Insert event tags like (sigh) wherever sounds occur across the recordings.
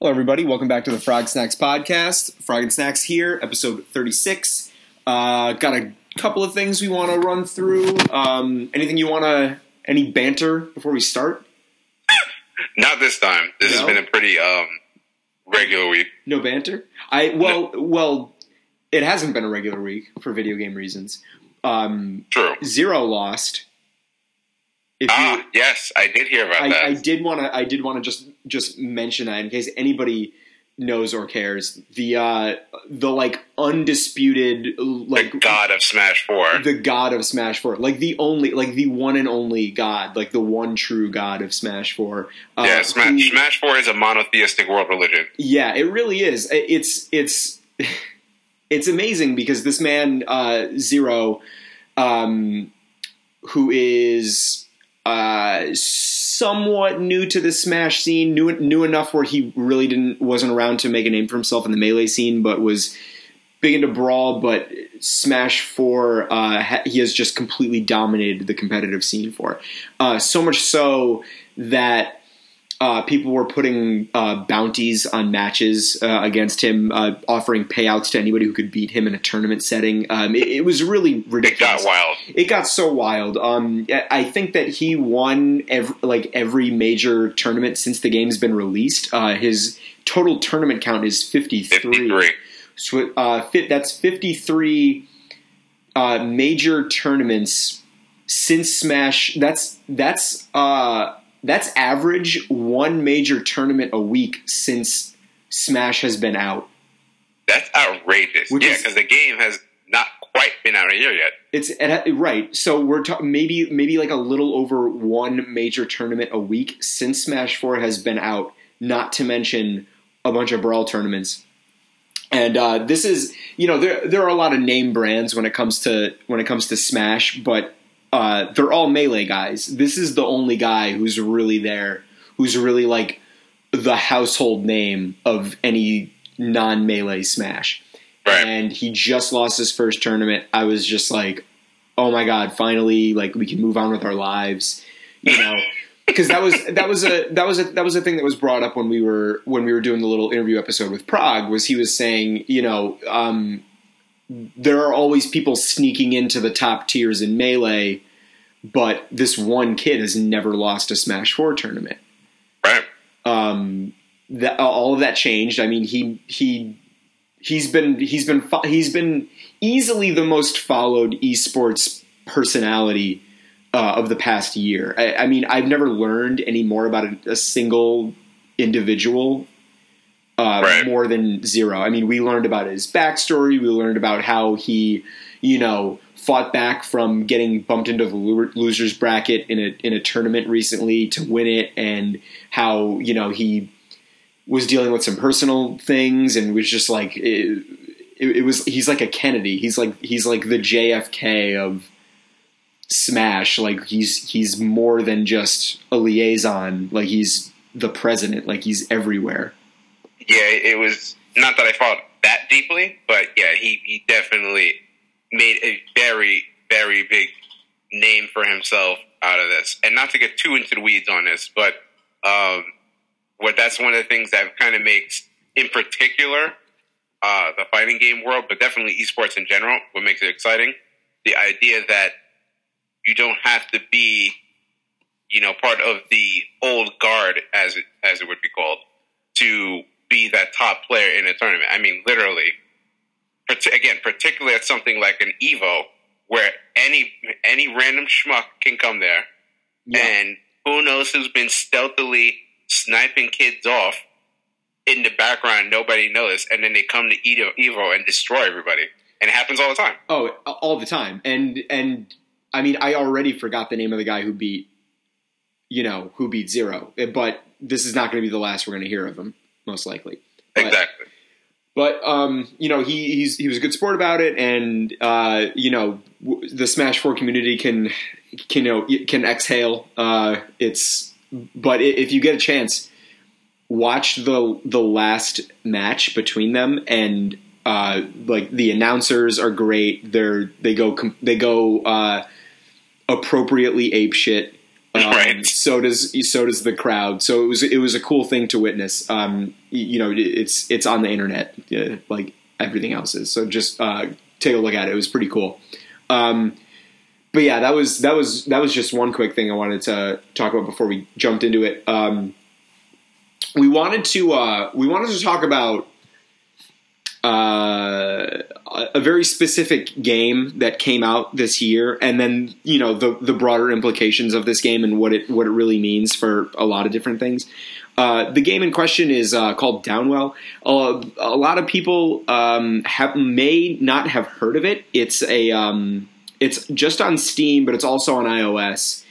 Hello, everybody. Welcome back to the Frog Snacks podcast. Frog and Snacks here, episode 36. Uh, got a couple of things we want to run through. Um, anything you want to, any banter before we start? (laughs) Not this time. This No? has been a pretty um, regular week. No banter? I, well, well, it hasn't been a regular week for video game reasons. Um, True. Zero lost. If Ah, yes, I did hear about that. I, I did want to. I did want to just just mention that in case anybody knows or cares. The uh, the like undisputed like the god of Smash Four. the god of Smash Four, like the only, like the one and only god, like the one true god of Smash Four. Uh, yeah, Smash, who- Smash Four is a monotheistic world religion. yeah, it really is. It's it's (laughs) it's amazing because this man uh, Zero, um, who is uh, somewhat new to the Smash scene, new new enough where he really didn't wasn't around to make a name for himself in the melee scene, but was big into brawl. But Smash Four, uh, he has just completely dominated the competitive scene for. Uh, so much so that uh, people were putting uh, bounties on matches uh, against him, uh, offering payouts to anybody who could beat him in a tournament setting. Um, it, it was really It ridiculous. got wild. It got so wild. Um, I think that he won every, like every major tournament since the game's been released. Uh, his total tournament count is fifty three. Fifty-three. So, uh, that's 53 uh, major tournaments since Smash. That's that's uh, that's average one major tournament a week since Smash has been out. That's outrageous. Which yeah, because the game has not quite been out a year yet. It's it, right. So we're ta- maybe maybe like a little over one major tournament a week since Smash Four has been out. Not to mention a bunch of brawl tournaments. And uh, this is, you know, there there are a lot of name brands when it comes to when it comes to Smash, but uh, they're all melee guys. This is the only guy who's really there, who's really like the household name of any non melee Smash Right. and he just lost his first tournament. I was just like, oh my god, finally, like we can move on with our lives, you know. (laughs) Because that was that was a that was a that was a thing that was brought up when we were when we were doing the little interview episode with Prague was he was saying you know um, there are always people sneaking into the top tiers in melee, but this one kid has never lost a Smash Four tournament right. um, that all of that changed. I mean, he he he's been he's been fo- he's been easily the most followed esports personality uh, of the past year. I, I mean, I've never learned any more about a, a single individual. Uh, Right. More than zero. I mean, we learned about his backstory. We learned about how he, you know, fought back from getting bumped into the losers bracket in a in a tournament recently to win it, and how you know he was dealing with some personal things and was just like it, it, it was. He's like a Kennedy. He's like he's like the JFK of Smash. Like he's he's more than just a liaison. Like he's the president. Like he's everywhere. Yeah, it was not that I fought that deeply, but yeah, he, he definitely made a very, very big name for himself out of this. And not to get too into the weeds on this, but um, what that's one of the things that kind of makes, in particular, uh, the fighting game world, but definitely esports in general, what makes it exciting, the idea that you don't have to be, you know, part of the old guard, as it as it would be called, to be that top player in a tournament. I mean, literally. Again, particularly at something like an Evo, where any any random schmuck can come there, and who knows who's been stealthily sniping kids off in the background, nobody knows, and then they come to Evo, Evo and destroy everybody, and it happens all the time. Oh, all the time. And and I mean, I already forgot the name of the guy who beat, you know, who beat Zero. But this is not going to be the last we're going to hear of him, most likely. But, exactly. But um, you know, he he's he was a good sport about it, and uh, you know, w- the Smash Four community can can you know can exhale. Uh, it's but if you get a chance, watch the the last match between them, and uh, like the announcers are great. They're they go they go uh, appropriately ape shit. Um, Right. So does so does the crowd. So it was it was a cool thing to witness. Um, you know, it's it's on the internet uh, like everything else is. So just uh, take a look at it. It was pretty cool. Um, but yeah, that was that was that was just one quick thing I wanted to talk about before we jumped into it. Um, we wanted to uh, we wanted to talk about uh, a very specific game that came out this year, and then you know the the broader implications of this game and what it what it really means for a lot of different things. Uh, the game in question is uh, called Downwell. Uh, a lot of people um, have may not have heard of it. It's a um, it's just on Steam, but it's also on iOS.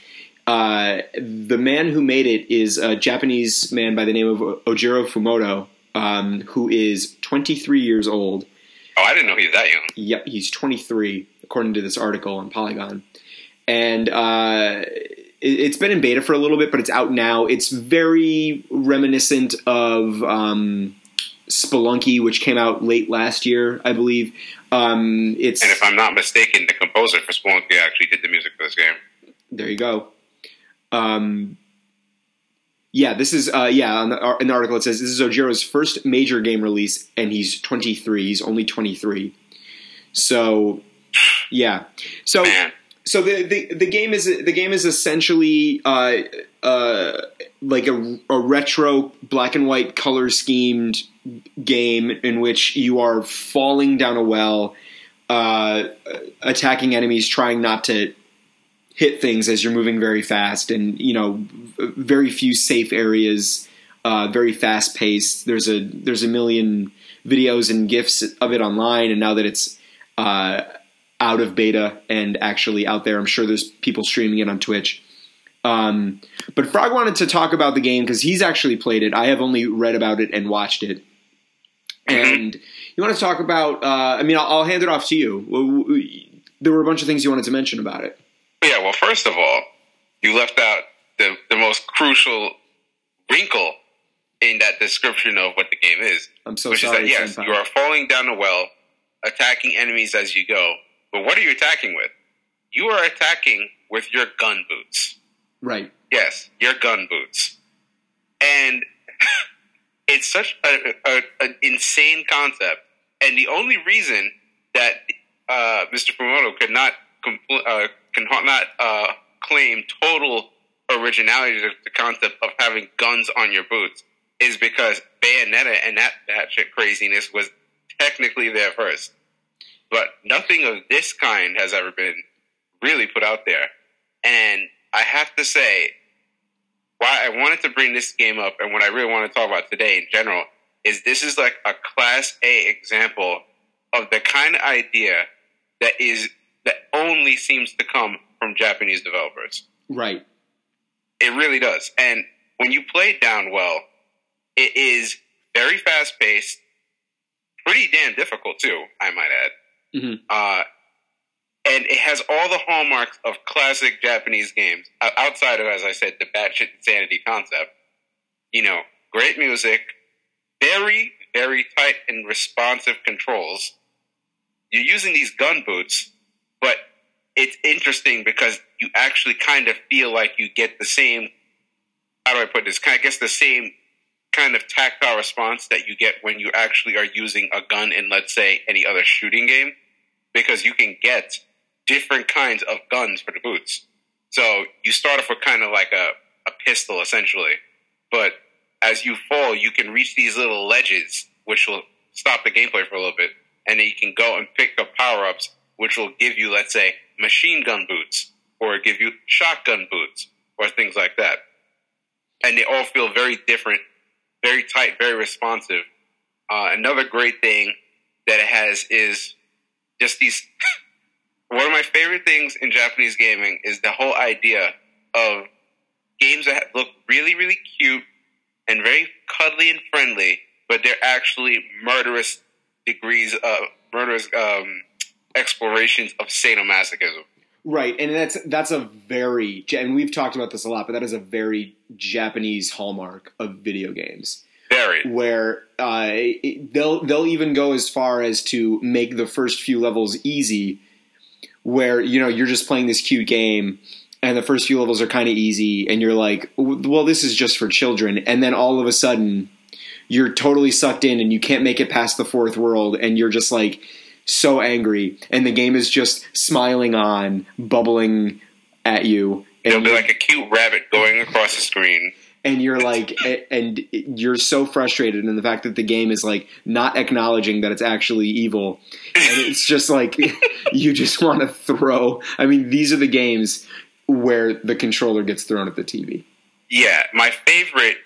Uh, the man who made it is a Japanese man by the name of Ojiro Fumoto, um, who is 23 years old. Oh, I didn't know he was that young. Yep, he's 23, according to this article on Polygon. And uh, it, it's been in beta for a little bit, but it's out now. It's very reminiscent of um, Spelunky, which came out late last year, I believe. Um, it's And if I'm not mistaken, the composer for Spelunky actually did the music for this game. there you go. Um, yeah, this is uh, yeah. On the, in the article, it says this is Ojiro's first major game release, and he's 23. He's only 23. So, yeah. So, so the, the the game is the game is essentially uh, uh, like a, a retro black and white color schemed game in which you are falling down a well, uh, attacking enemies, trying not to hit things as you're moving very fast, and you know very few safe areas, uh, very fast paced. There's a there's a million videos and gifs of it online, and now that it's uh, out of beta and actually out there. I'm sure there's people streaming it on Twitch. Um, but Frog wanted to talk about the game because he's actually played it. I have only read about it and watched it. And you want to talk about? Uh, I mean, I'll, I'll hand it off to you. There were a bunch of things you wanted to mention about it. Yeah. Well, first of all, you left out the the most crucial wrinkle in that description of what the game is, I'm so which sorry. is that yes, Senpai. you are falling down a well, attacking enemies as you go. But what are you attacking with? You are attacking with your gun boots. right. Yes, your gun boots. And (laughs) it's such a, a, an insane concept. And the only reason that uh, Mr. Fumoto could not compl- uh, can not uh, claim total originality to the concept of having guns on your boots is because Bayonetta and that that shit craziness was technically there first. But nothing of this kind has ever been really put out there. And I have to say, why I wanted to bring this game up and what I really want to talk about today in general is this is like a class A example of the kind of idea that is that only seems to come from Japanese developers. Right. It really does. And when you play it Downwell, it is very fast paced, pretty damn difficult too, I might add. Mhm. Uh, and it has all the hallmarks of classic Japanese games, outside of, as I said, the batshit insanity concept. You know, great music, very, very tight and responsive controls. You're using these gun boots, but it's interesting because you actually kind of feel like you get the same. How do I put this? Of gets the same kind of tactile response that you get when you actually are using a gun in, let's say, any other shooting game, because you can get different kinds of guns for the boots. So you start off with kind of like a, a pistol, essentially, but as you fall, you can reach these little ledges, which will stop the gameplay for a little bit, and then you can go and pick up power ups, which will give you, let's say, machine gun boots, or give you shotgun boots, or things like that. And they all feel very different, very tight, very responsive. Uh, another great thing that it has is just these. (laughs) one of my favorite things in Japanese gaming is the whole idea of games that look really, really cute and very cuddly and friendly, but they're actually murderous degrees of murderous um, explorations of sadomasochism. Right, and that's that's a very and we've talked about this a lot, but that is a very Japanese hallmark of video games, Very. where uh, it- they'll they'll even go as far as to make the first few levels easy, where you know you're just playing this cute game, and the first few levels are kind of easy, and you're like, well, this is just for children, and then all of a sudden you're totally sucked in and you can't make it past the fourth world, and you're just like so angry, and the game is just smiling on, bubbling at you. And It'll be like a cute rabbit going across the screen. and you're like (laughs) and you're so frustrated in the fact that the game is like not acknowledging that it's actually evil and (laughs) it's just like (laughs) you just want to throw i mean these are the games where the controller gets thrown at the tv Yeah, my favorite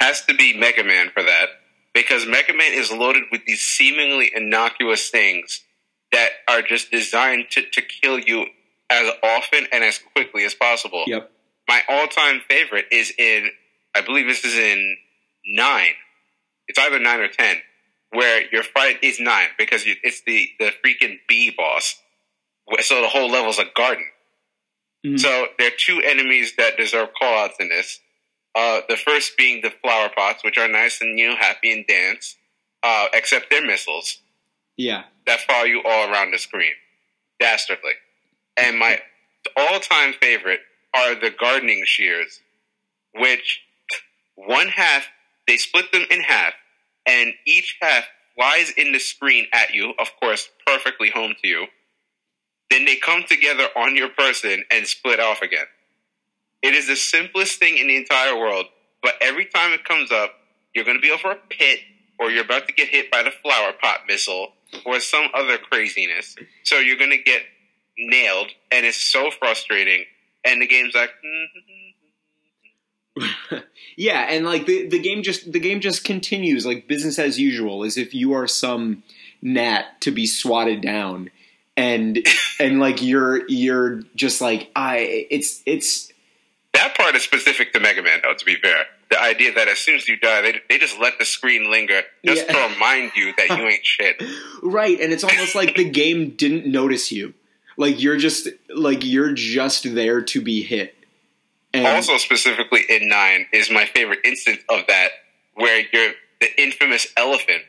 has to be Mega Man for that because Mega Man is loaded with these seemingly innocuous things that are just designed to, to kill you as often and as quickly as possible. yep My all time favorite is in, I believe this is in nine. It's either nine or ten, where your fight is nine because you, it's the, the freaking bee boss. So the whole level's a garden. Mhm. So there are two enemies that deserve callouts in this. Uh, the first being the flower pots, which are nice and know happy and dance, uh, except they're missiles yeah that follow you all around the screen, dastardly. And my all-time favorite are the gardening shears, which one half they split them in half, and each half flies in the screen at you, of course, perfectly home to you. Then they come together on your person and split off again. It is the simplest thing in the entire world, but every time it comes up, you're going to be over a pit, or you're about to get hit by the flower pot missile, or some other craziness. So you're going to get nailed, and it's so frustrating. And the game's like, mm-hmm. (laughs) yeah and like the, the game just the game just continues like business as usual as if you are some gnat to be swatted down and (laughs) and like you're you're just like i it's it's that part is specific to Mega Man, though. To be fair, the idea that as soon as you die, they they just let the screen linger just Yeah. to remind you that you ain't (laughs) shit. Right, and it's almost like the game didn't notice you. Like you're just like you're just there to be hit. And Also, specifically in nine is my favorite instance of that, where you're the infamous elephant.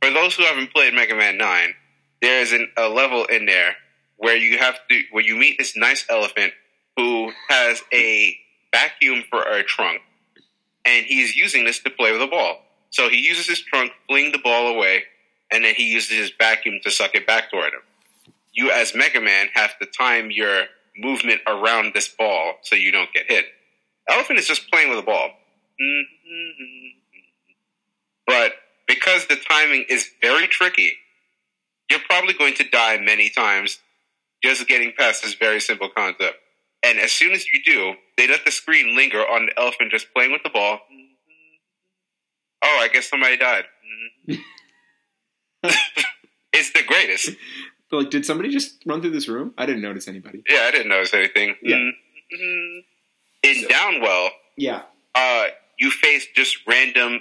For those who haven't played Mega Man Nine, there is an, a level in there where you have to where you meet this nice elephant who has a vacuum for a trunk, and he's using this to play with the ball. So he uses his trunk, fling the ball away, and then he uses his vacuum to suck it back toward him. You, as Mega Man, have to time your movement around this ball so you don't get hit. Elephant is just playing with a ball. Mm-hmm. But because the timing is very tricky, you're probably going to die many times just getting past this very simple concept. And as soon as you do, they let the screen linger on the elephant just playing with the ball. Oh, I guess somebody died. (laughs) it's the greatest. like, did somebody just run through this room? I didn't notice anybody. Yeah, I didn't notice anything. Yeah. Mhm. In Downwell, Yeah, uh, you face just random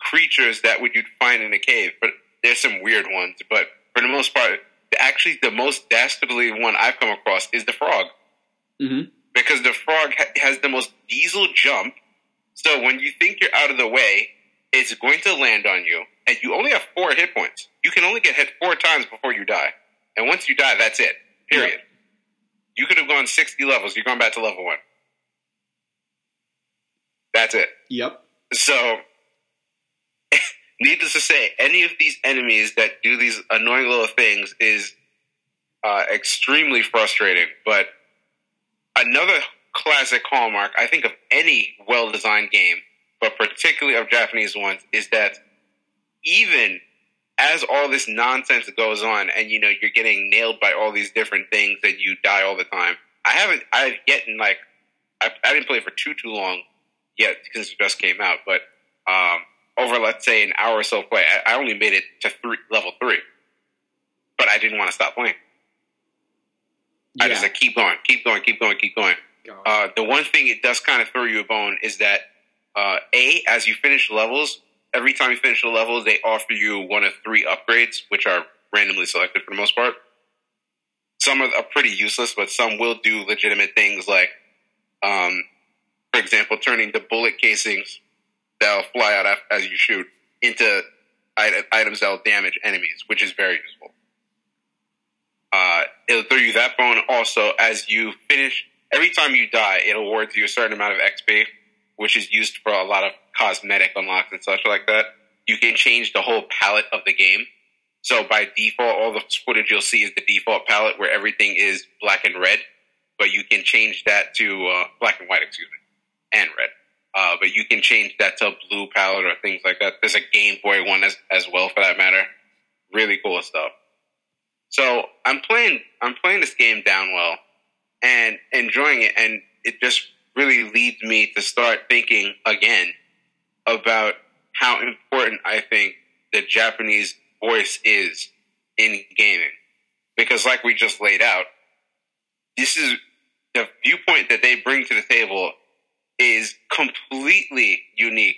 creatures that would you'd find in a cave. But there's some weird ones. But for the most part, actually, the most dastardly one I've come across is the frog hmm because the frog ha- has the most diesel jump. So when you think you're out of the way, it's going to land on you, and you only have four hit points. You can only get hit four times before you die, and once you die, that's it. Period. You could have gone sixty levels. You're going back to level one. That's it. Yep. So, (laughs) needless to say, any of these enemies that do these annoying little things is uh, extremely frustrating. But another classic hallmark, I think, of any well designed game, but particularly of Japanese ones, is that even as all this nonsense goes on and you know you're getting nailed by all these different things and you die all the time i haven't i've yet in like I, I didn't play for too too long yet because it just came out but um over let's say an hour or so play i, I only made it to three level three but i didn't want to stop playing i just Yeah. said keep going keep going keep going keep going uh, the one thing it does kind of throw you a bone is that uh, a as you finish levels, every time you finish the levels, they offer you one of three upgrades, which are randomly selected for the most part. Some are, are pretty useless, but some will do legitimate things like, um, for example, turning the bullet casings that'll fly out as you shoot into items that'll damage enemies, which is very useful. Uh, it'll throw you that bone also as you finish every time you die, it awards you a certain amount of XP, which is used for a lot of cosmetic unlocks and such like that. You can change the whole palette of the game. So by default, all the footage you'll see is the default palette where everything is black and red, but you can change that to uh, black and white, excuse me, and red. Uh, but you can change that to blue palette or things like that. There's a Game Boy one as, as well, for that matter. Really cool stuff. So I'm playing, I'm playing this game Downwell and enjoying it, and it just really leads me to start thinking again about how important I think the Japanese voice is in gaming. Because, like we just laid out, this is the viewpoint that they bring to the table is completely unique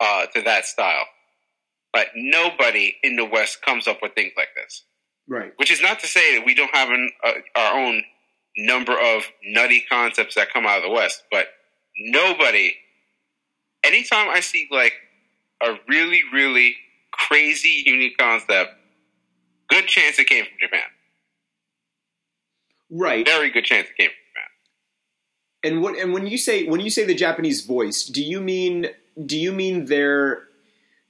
uh, to that style. But nobody in the West comes up with things like this. Right. Which is not to say that we don't have an, uh, our own number of nutty concepts that come out of the West, but nobody, anytime I see like a really, really crazy, unique concept, good chance it came from Japan. Right. Very good chance it came from Japan. And what and when you say when you say the Japanese voice, do you mean do you mean they're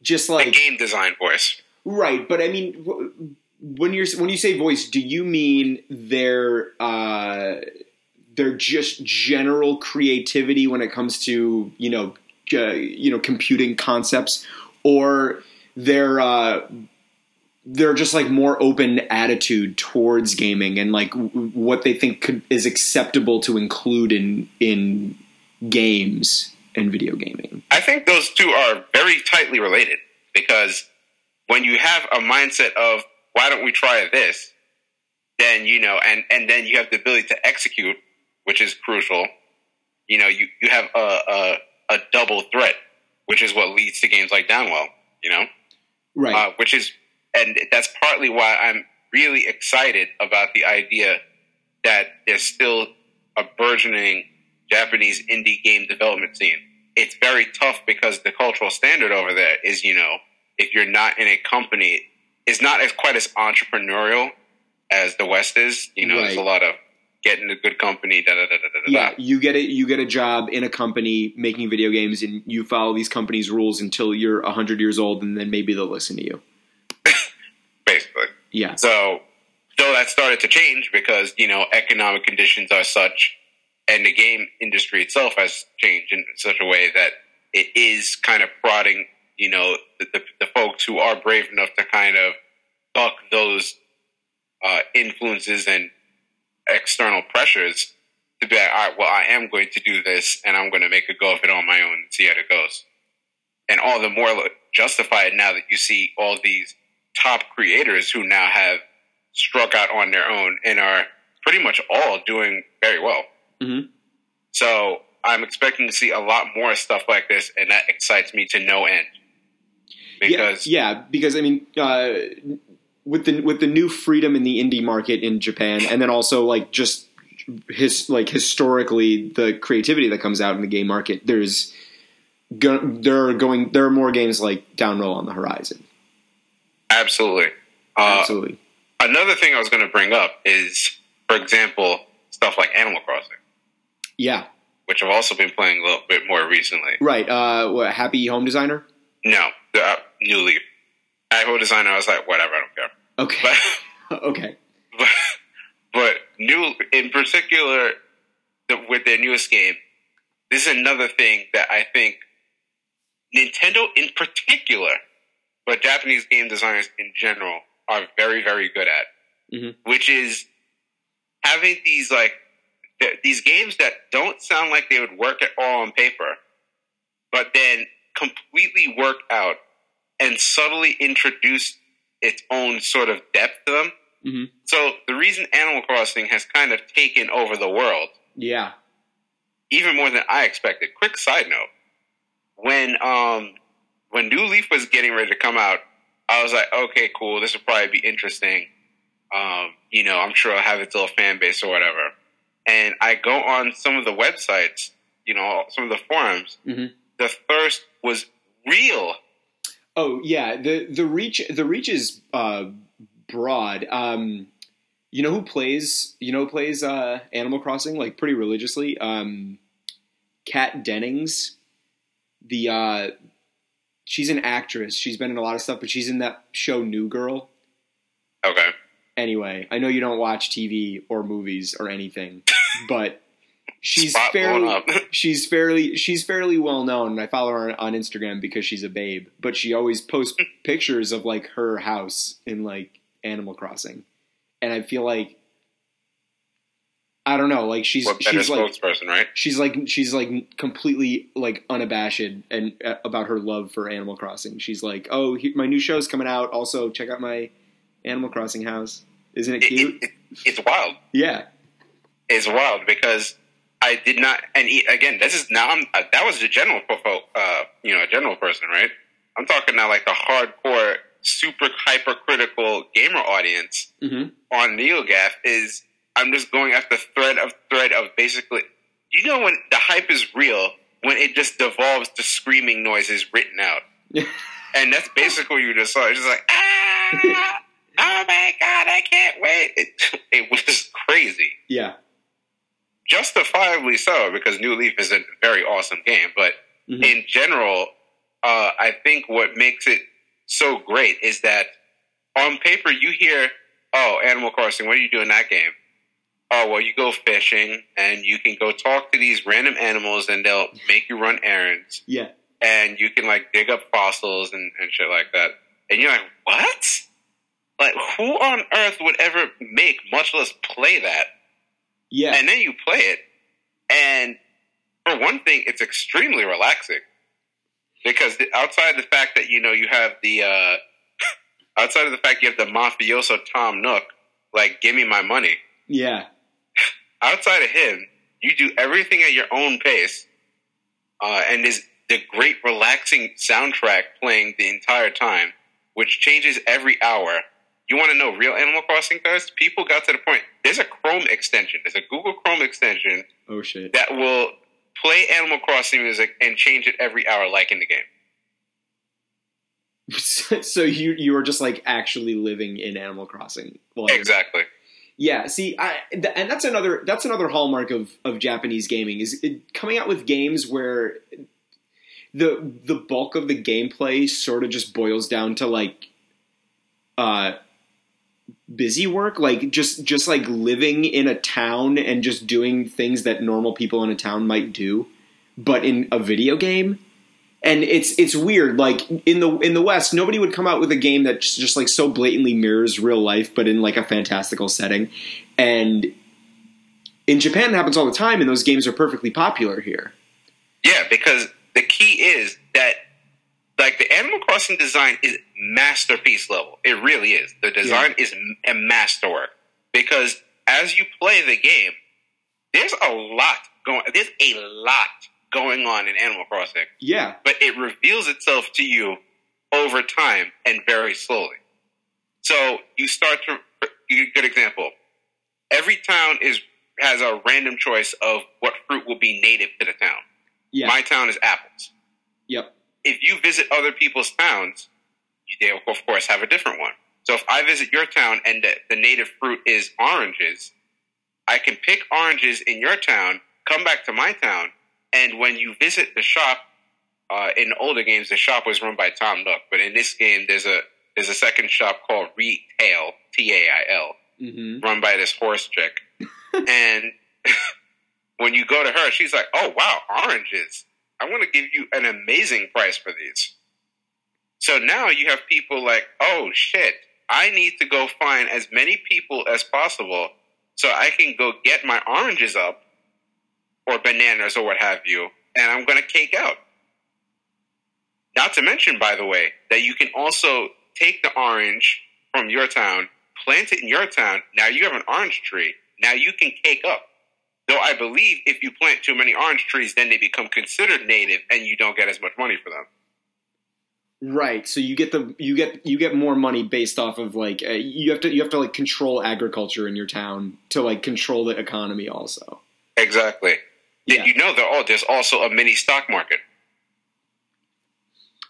just The like game design voice. right? But I mean, when you're when you say voice, do you mean their uh, their just general creativity when it comes to you know uh, you know computing concepts, or their uh, they're just like more open attitude towards gaming and like w- what they think could, is acceptable to include in in games and video gaming. I think those two are very tightly related because when you have a mindset of why don't we try this, then you know, and and then you have the ability to execute, which is crucial. You know, you you have a a, a double threat, which is what leads to games like Downwell. You know, Right. uh, which is, and that's partly why I'm really excited about the idea that there's still a burgeoning Japanese indie game development scene. It's very tough because the cultural standard over there is, you know, if you're not in a company, is not as quite as entrepreneurial as the West is. You know, there's a lot of getting a good company, da da da da da da. yeah, you get it. You get a job in a company making video games, and you follow these companies' rules until you're hundred years old, and then maybe they'll listen to you. (laughs) basically. Yeah, So, though that started to change because, you know, economic conditions are such and the game industry itself has changed in such a way that it is kind of prodding, you know, the, the, the folks who are brave enough to kind of buck those uh, influences and external pressures to be like, all right, well, I am going to do this and I'm going to make a go of it on my own and see how it goes. And all the more justified now that you see all these top creators who now have struck out on their own and are pretty much all doing very well. Mhm. So I'm expecting to see a lot more stuff like this, and that excites me to no end. Because yeah, yeah, because I mean, uh, with the with the new freedom in the indie market in Japan, and then also like just his like historically the creativity that comes out in the game market, there's go, there are going there are more games like Downwell on the horizon. absolutely, uh, Absolutely, another thing I was going to bring up is, for example, stuff like Animal Crossing, yeah, which I've also been playing a little bit more recently. right. Uh, what, Happy Home Designer. No, uh, New Leaf. Apple designer, I was like, whatever, I don't care. Okay, But (laughs) okay, but, but new in particular the, with their newest game this is another thing that i think nintendo in particular but japanese game designers in general are very very good at Mhm. which is having these like th- these games that don't sound like they would work at all on paper but then completely work out and subtly introduce its own sort of depth to them hmm so the reason Animal Crossing has kind of taken over the world, yeah, even more than I expected. Quick side note: when um when New Leaf was getting ready to come out, I was like, okay, cool, this will probably be interesting. Um, you know, I'm sure I'll have its little fan base or whatever. And I go on some of the websites, you know, some of the forums. Mhm. The thirst was real. Oh yeah, the the reach the reach is uh, broad. Um, You know who plays? You know who plays uh, Animal Crossing like pretty religiously? Um, Kat Dennings. The uh, she's an actress. She's been in a lot of stuff, but she's in that show New Girl. Okay. Anyway, I know you don't watch TV or movies or anything, (laughs) but she's Spot fairly (laughs) she's fairly she's fairly well known and I follow her on Instagram because she's a babe, but she always posts (laughs) pictures of like her house in like Animal Crossing. And I feel like I don't know, like she's what she's like spokesperson, right? she's like she's like completely like unabashed and uh, about her love for Animal Crossing. She's like, "Oh, he, my new show's coming out. Also, check out my Animal Crossing house. Isn't it It, cute?" it, it, it's wild. yeah. It's wild because I did not. And e- again, this is now. I'm, uh, that was the general, uh, you know, a general person, right? I'm talking now like the hardcore, super hypercritical gamer audience hmm on NeoGAF is. I'm just going after thread of thread of basically. You know when the hype is real when it just devolves to screaming noises written out. (laughs) And that's basically what you just saw. It's just like, ah, (laughs) oh my god, I can't wait. It, (laughs) it was crazy. yeah. Justifiably so, because New Leaf is a very awesome game. But Mhm. in general, uh, I think what makes it so great is that on paper you hear, oh, Animal Crossing, what do you do in that game? Oh, well, you go fishing and you can go talk to these random animals and they'll make you run errands Yeah. and you can like dig up fossils and, and shit like that. And you're like, what? Like, who on earth would ever make, much less play that? Yeah. And then you play it, and for one thing, it's extremely relaxing because outside the fact that you know you have the uh, outside of the fact you have the mafioso Tom Nook, like, give me my money. yeah. Outside of him, you do everything at your own pace, uh, and is the great relaxing soundtrack playing the entire time, which changes every hour. You want to know real Animal Crossing guys? People got to the point. There's a Chrome extension. There's a Google Chrome extension Oh shit. that will play Animal Crossing music and change it every hour, like in the game. (laughs) so you you were just like actually living in Animal Crossing. Well, Exactly. Yeah, see, I, th- and that's another that's another hallmark of, of Japanese gaming is it, coming out with games where the the bulk of the gameplay sort of just boils down to like uh busy work, like just just like living in a town and just doing things that normal people in a town might do, but in a video game. And it's it's weird. Like in the in the West, nobody would come out with a game that just, just like so blatantly mirrors real life, but in like a fantastical setting. And in Japan, it happens all the time, and those games are perfectly popular here. Yeah, because the key is that like the Animal Crossing design is masterpiece level. It really is. The design is a masterwork because as you play the game, there's a lot going. There's a lot going on in Animal Crossing, Yeah, but it reveals itself to you over time and very slowly. So you start to. Good example. Every town is has a random choice of what fruit will be native to the town. yeah, My town is apples. yep, If you visit other people's towns, you, they of course have a different one. So if I visit your town and the, the native fruit is oranges, I can pick oranges in your town, come back to my town, and when you visit the shop, uh, in older games the shop was run by Tom Nook, but in this game there's a there's a second shop called Retail T A I L hmm run by this horse chick. (laughs) and (laughs) when you go to her, she's like, "Oh wow, oranges! I want to give you an amazing price for these." So now you have people like, "Oh shit, I need to go find as many people as possible so I can go get my oranges up or bananas or what have you, and I'm going to cake out." Not to mention, by the way, that you can also take the orange from your town, plant it in your town. Now you have an orange tree. Now you can cake up. Though I believe if you plant too many orange trees, then they become considered native, and you don't get as much money for them. right. So you get the you get you get more money based off of like uh, you have to you have to like control agriculture in your town to like control the economy also. Exactly. Yeah. Did you know there? Oh, there's also a mini stock market.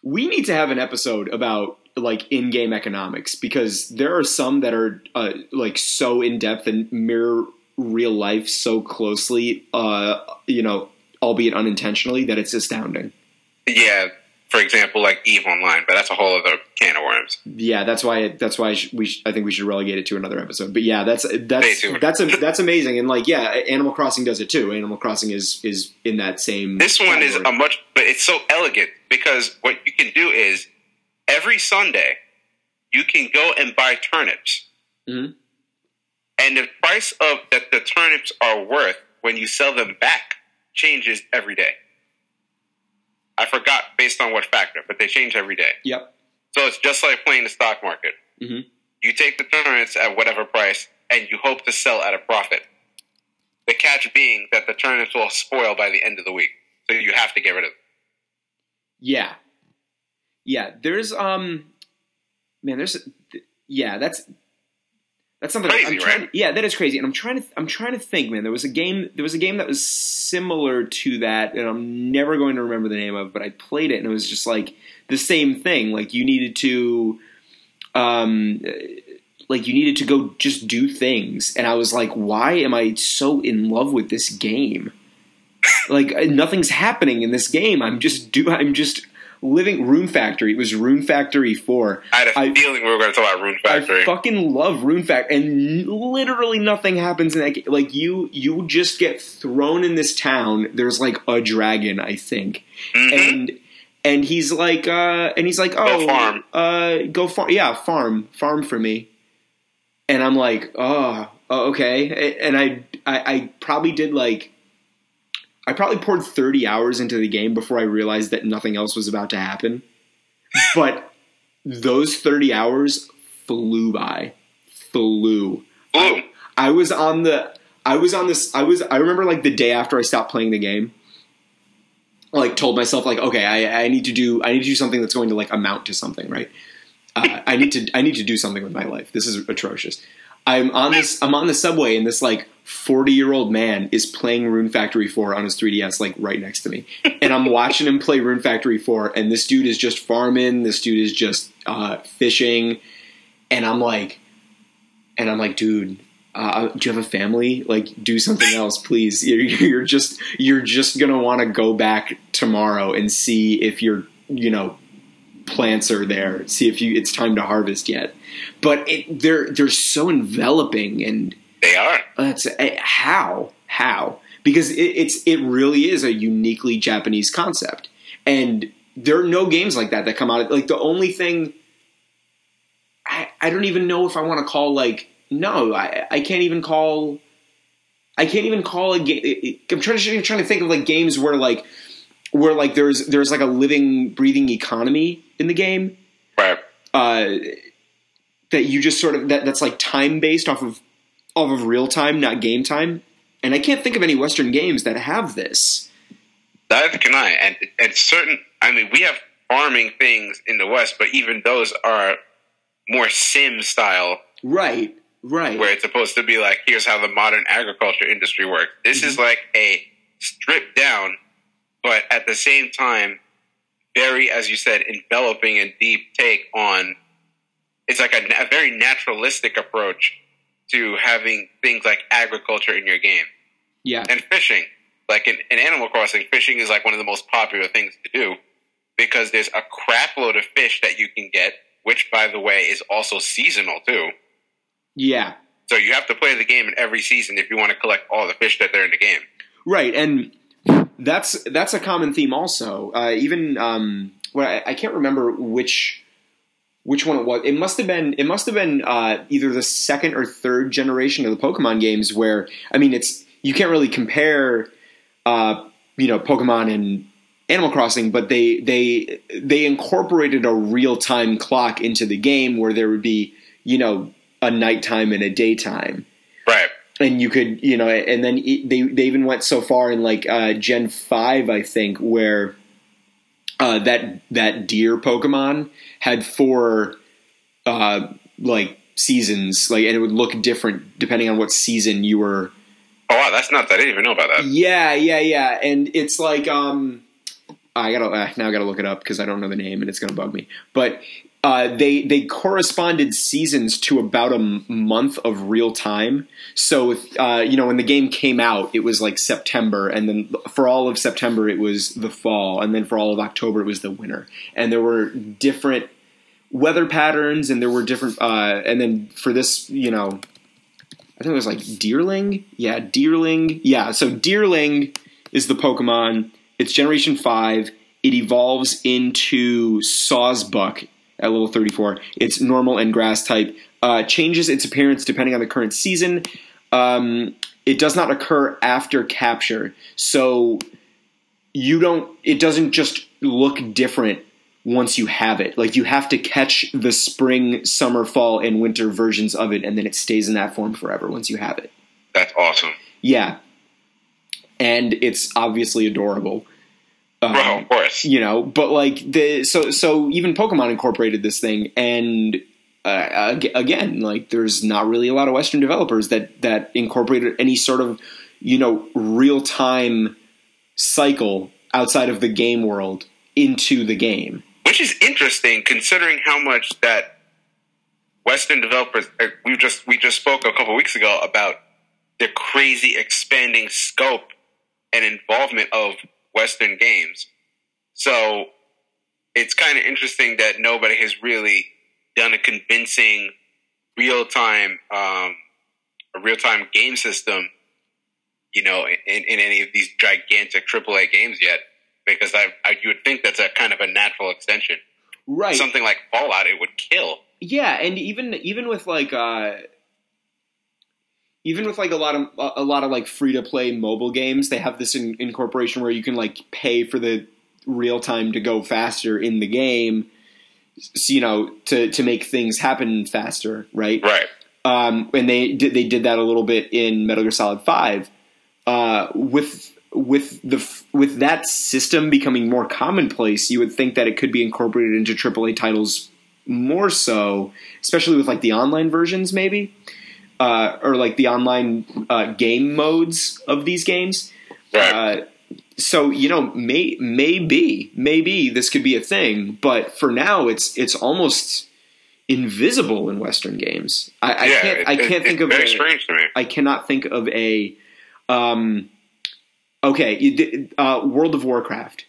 we need to have an episode about like in-game economics because there are some that are uh, like so in depth and mirror real life so closely, uh, you know, albeit unintentionally, that it's astounding. Yeah, for example, like Eve Online, but that's a whole other can of worms. Yeah, that's why. That's why we. Sh- I think we should relegate it to another episode. But yeah, that's that's that's a, that's amazing. And like, yeah, Animal Crossing does it too. Animal Crossing is is in that same. This one is a much, but it's so elegant because what you can do is every Sunday you can go and buy turnips, Mhm. And the price of that the turnips are worth when you sell them back changes every day. I forgot based on what factor, but they change every day. Yep. So it's just like playing the stock market. Mhm. You take the turnips at whatever price, and you hope to sell at a profit. The catch being that the turnips will spoil by the end of the week, so you have to get rid of them. Yeah. Yeah. There's um, man. There's yeah. That's that's something Crazy, I'm trying. right? Yeah, that is crazy. And I'm trying to I'm trying to think, man. There was a game. There was a game that was similar to that, and I'm never going to remember the name of. But I played it, and it was just like the same thing. Like you needed to, um, like you needed to go just do things, and I was like, why am I so in love with this game? like nothing's happening in this game. I'm just do. I'm just living Rune Factory. It was Rune Factory Four. I had a I- feeling we were going to talk about Rune Factory. I fucking love Rune Factory, and literally nothing happens in that. Game. Like you, you just get thrown in this town. There's like a dragon, I think, Mhm. and and he's like, uh, and he's like, oh, farm. uh, go farm, yeah, farm, farm for me. And I'm like, oh, oh, okay, and I, I, I probably did like. I probably poured 30 hours into the game before I realized that nothing else was about to happen. But those 30 hours flew by. Flew. Blue. I was on the I was on this I was I remember like the day after I stopped playing the game. Like told myself like okay I, I need to do I need to do something that's going to like amount to something right. Uh, I need to I need to do something with my life. This is atrocious. I'm on this I'm on the subway and this like 40 year old man is playing Rune Factory 4 on his 3DS like right next to me. And I'm watching him play Rune Factory 4 and this dude is just farming, this dude is just uh, fishing and I'm like and I'm like dude uh, do you have a family? Like, do something (laughs) else, please. You're, you're just you're just gonna want to go back tomorrow and see if your you know plants are there. See if you it's time to harvest yet. But it, they're they're so enveloping and They are. that's eh, how how because it, it's it really is a uniquely Japanese concept, and there are no games like that that come out. Like the only thing I I don't even know if I want to call like no I I can't even call I can't even call a game. I'm trying to trying to think of like games where like where like there's there's like a living breathing economy in the game Right. uh, that you just sort of that, that's like time based off of off of real time, not game time. And I can't think of any Western games that have this. Neither can I. And and certain. I mean, we have farming things in the West, but even those are more sim style, Right, right. where it's supposed to be like, here's how the modern agriculture industry works. This is like a stripped down, but at the same time, very, as you said, enveloping and deep take on. It's like a, a very naturalistic approach to having things like agriculture in your game Yeah, and fishing. Like in, in Animal Crossing, fishing is like one of the most popular things to do because there's a crap load of fish that you can get, which by the way is also seasonal too. yeah, So you have to play the game in every season if you want to collect all the fish that are in the game. right. And that's that's a common theme also. Uh, even um, I, I can't remember which which one it was. It must have been it must have been uh, either the second or third generation of the Pokemon games where I mean it's you can't really compare uh, you know Pokemon and Animal Crossing, but they they they incorporated a real time clock into the game where there would be you know a nighttime and a daytime. And you could you know and then they they even went so far in like uh, gen 5 i think where uh, that that deer pokemon had four uh, like seasons like and it would look different depending on what season you were Oh wow, that's that I didn't even know about that. yeah yeah yeah and it's like um I gotta uh, now I gotta look it up because I don't know the name and it's gonna bug me. But uh, they they corresponded seasons to about a m- month of real time. So uh, you know when the game came out, it was like September, and then for all of September it was the fall, and then for all of October it was the winter, and there were different weather patterns, and there were different, uh, and then for this, you know, I think it was like Deerling, yeah, Deerling, yeah. So Deerling is the Pokemon. It's Generation Five. It evolves into Sawsbuck at level 34. It's normal and grass type. Uh, changes its appearance depending on the current season. Um, it does not occur after capture, so you don't. It doesn't just look different once you have it. Like you have to catch the spring, summer, fall, and winter versions of it, and then it stays in that form forever once you have it. That's awesome. Yeah, and it's obviously adorable. Um, of course. you know but like the so so even pokemon incorporated this thing and uh, again like there's not really a lot of western developers that that incorporated any sort of you know real time cycle outside of the game world into the game Which is interesting considering how much that Western developers uh, we just we just spoke a couple weeks ago about the crazy expanding scope and involvement of Western games. So it's kind of interesting that nobody has really done a convincing real time um, a real time game system, you know, in, in any of these gigantic AAA games yet. Because I, I you would think that's a kind of a natural extension. right Something like Fallout, it would kill. yeah and even even with like uh even with like a lot of a lot of like free to play mobile games they have this in, incorporation where you can like pay for the real time to go faster in the game you know to to make things happen faster right Right. um, and they did they did that a little bit in Metal Gear Solid Five. Uh, with with the with that system becoming more commonplace, you would think that it could be incorporated into AAA titles more so, especially with like the online versions, maybe, uh, or like the online uh, game modes of these games. Right. Uh, so you know, may maybe maybe this could be a thing, but for now, it's it's almost invisible in Western games. I, I yeah, can't it- I can't think it's of very a, strange to me. I cannot think of a um okay did- uh, World of Warcraft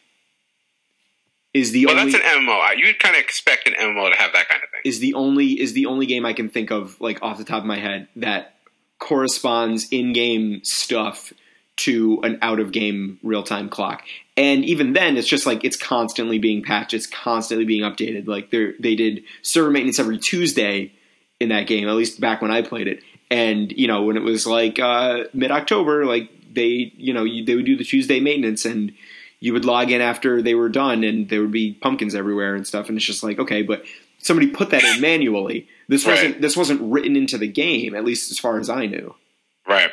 is the Well, only that's an MMO. You would kind of expect an MMO to have that kind of thing. is the only is the only game I can think of like off the top of my head that corresponds in game stuff to an out of game real time clock. And even then, it's just like it's constantly being patched. It's constantly being updated. Like they they did server maintenance every Tuesday in that game, at least back when I played it. And you know when it was like uh, mid October, like they you know you, they would do the Tuesday maintenance and you would log in after they were done and there would be pumpkins everywhere and stuff and it's just like okay but somebody put that in (laughs) manually this Right. wasn't this wasn't written into the game at least as far as i knew Right.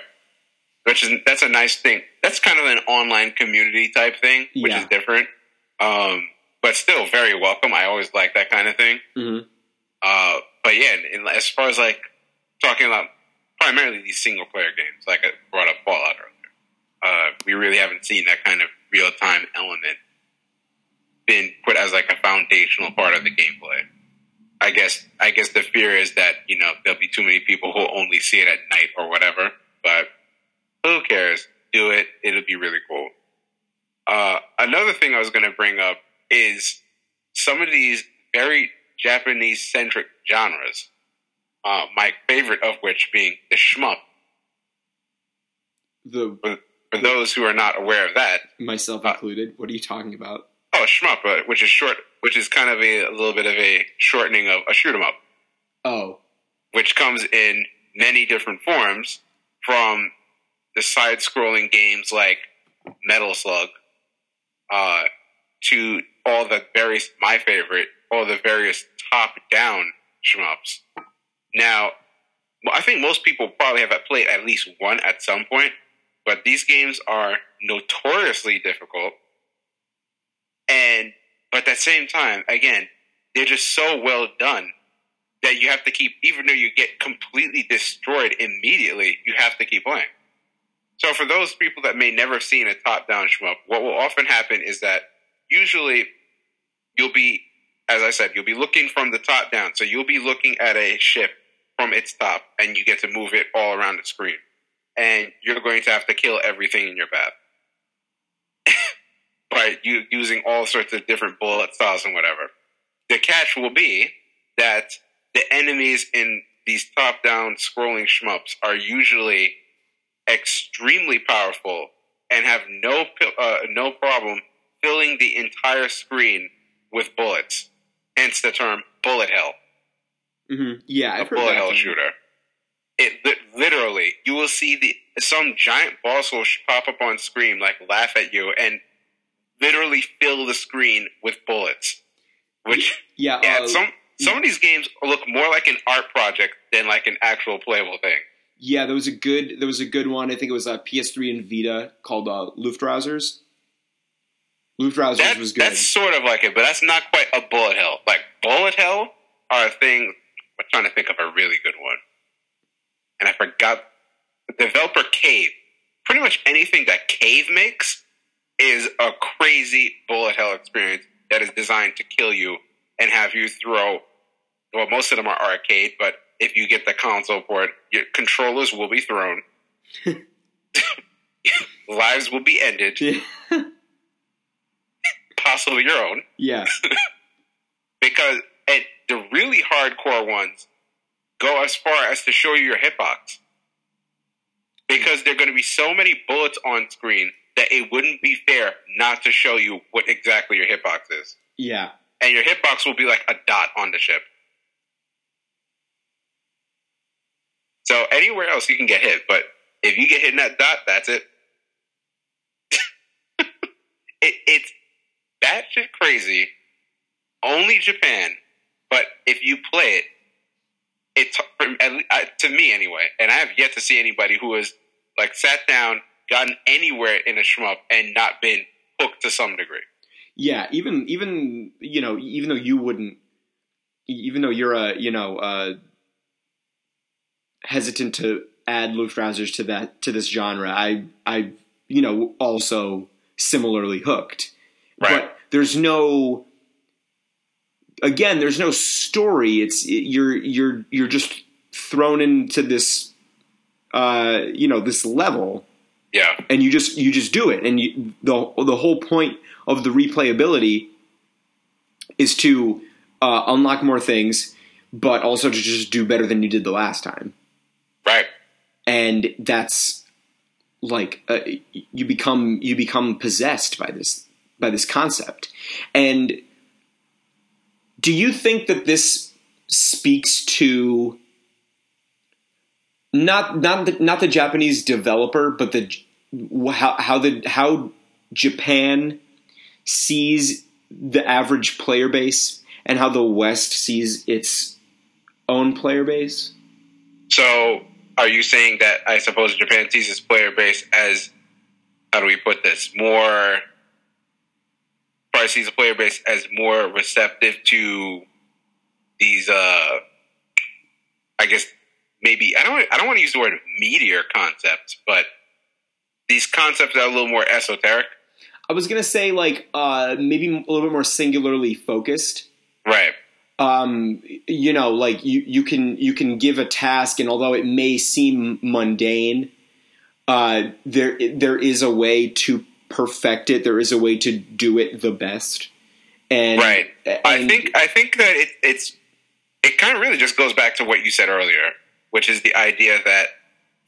Which is that's a nice thing. That's kind of an online community type thing, which Yeah. is different. Um, but still very welcome. I always like that kind of thing. mm-hmm. Uh, but yeah, as far as like talking about primarily these single player games, like I brought up Fallout earlier, uh, we really haven't seen that kind of real time element been put as like a foundational part of the gameplay. I guess I guess the fear is that you know there'll be too many people who only see it at night or whatever. But who cares? Do it. It'll be really cool. Uh, another thing I was going to bring up is some of these very Japanese centric genres. Uh, my favorite of which being the shmup. the For those who are not aware of that, myself Uh, included what are you talking about oh shmup, uh, which is short, which is kind of a, a little bit of a shortening of a shoot 'em up. oh which comes in many different forms from the side scrolling games like Metal Slug uh, to all the various, my favorite, all the various top down shmups. Now, I think most people probably have played at least one at some point, but these games are notoriously difficult. And, but at the same time, again, they're just so well done that you have to keep, even though you get completely destroyed immediately, you have to keep playing. So for those people that may never have seen a top-down shmup, what will often happen is that usually you'll be, as I said, you'll be looking from the top down. So you'll be looking at a ship from its top, and you get to move it all around the screen. And you're going to have to kill everything in your path (laughs) by you using all sorts of different bullet styles and whatever. The catch will be that the enemies in these top-down scrolling shmups are usually extremely powerful and have no uh, no problem filling the entire screen with bullets. Hence the term bullet hell. Mm-hmm. Yeah, I've a bullet hell shooter. It literally, you will see the some giant boss will pop up on screen, like laugh at you, and literally fill the screen with bullets. Which yeah, yeah uh, some some of these games look more like an art project than like an actual playable thing. Yeah, there was a good there was a good one. I think it was a PS3 and Vita called uh, Luftrausers. Luftrausers That- was good. That's sort of like it, but that's not quite a bullet hell. Like bullet hell are a thing. I'm trying to think of a really good one, and I forgot. The developer Cave. Pretty much anything that Cave makes is a crazy bullet hell experience that is designed to kill you and have you throw. Well, most of them are arcade, but if you get the console port, your controllers will be thrown. (laughs) Lives will be ended, (laughs) possibly your own yeah, (laughs) because and the really hardcore ones go as far as to show you your hitbox because there are going to be so many bullets on screen that it wouldn't be fair not to show you what exactly your hitbox is. Yeah, and your hitbox will be like a dot on the ship so anywhere else you can get hit but if you get hit in that dot that's it. (laughs) It it's batshit crazy. Only Japan. But if you play it, it's to me anyway, and I have yet to see anybody who has like sat down, gotten anywhere in a shmup, and not been hooked to some degree. yeah. Even even you know even though you wouldn't, even though you're a you know uh, hesitant to add Luftrausers to that to this genre, I I you know also similarly hooked. Right. But there's no again, there's no story. It's you're you're you're just thrown into this uh, you know this level, Yeah, and you just you just do it, and you, the the whole point of the replayability is to uh, unlock more things, but also to just do better than you did the last time, right. and that's like uh, you become you become possessed by this by this concept, and do you think that this speaks to not not the, not the Japanese developer, but the how how the how Japan sees the average player base and how the West sees its own player base? So, are you saying that I suppose Japan sees its player base as how do we put this more? Probably sees the player base as more receptive to these. uh I guess maybe I don't. I don't want to use the word meteor concepts, but these concepts are a little more esoteric. I was gonna say like uh, maybe a little bit more singularly focused. Right. um, you know, like you, you can you can give a task, and although it may seem mundane, uh, there there is a way to perfect it. There is a way to do it the best. And Right. I think I think that it, it's it kind of really just goes back to what you said earlier, which is the idea that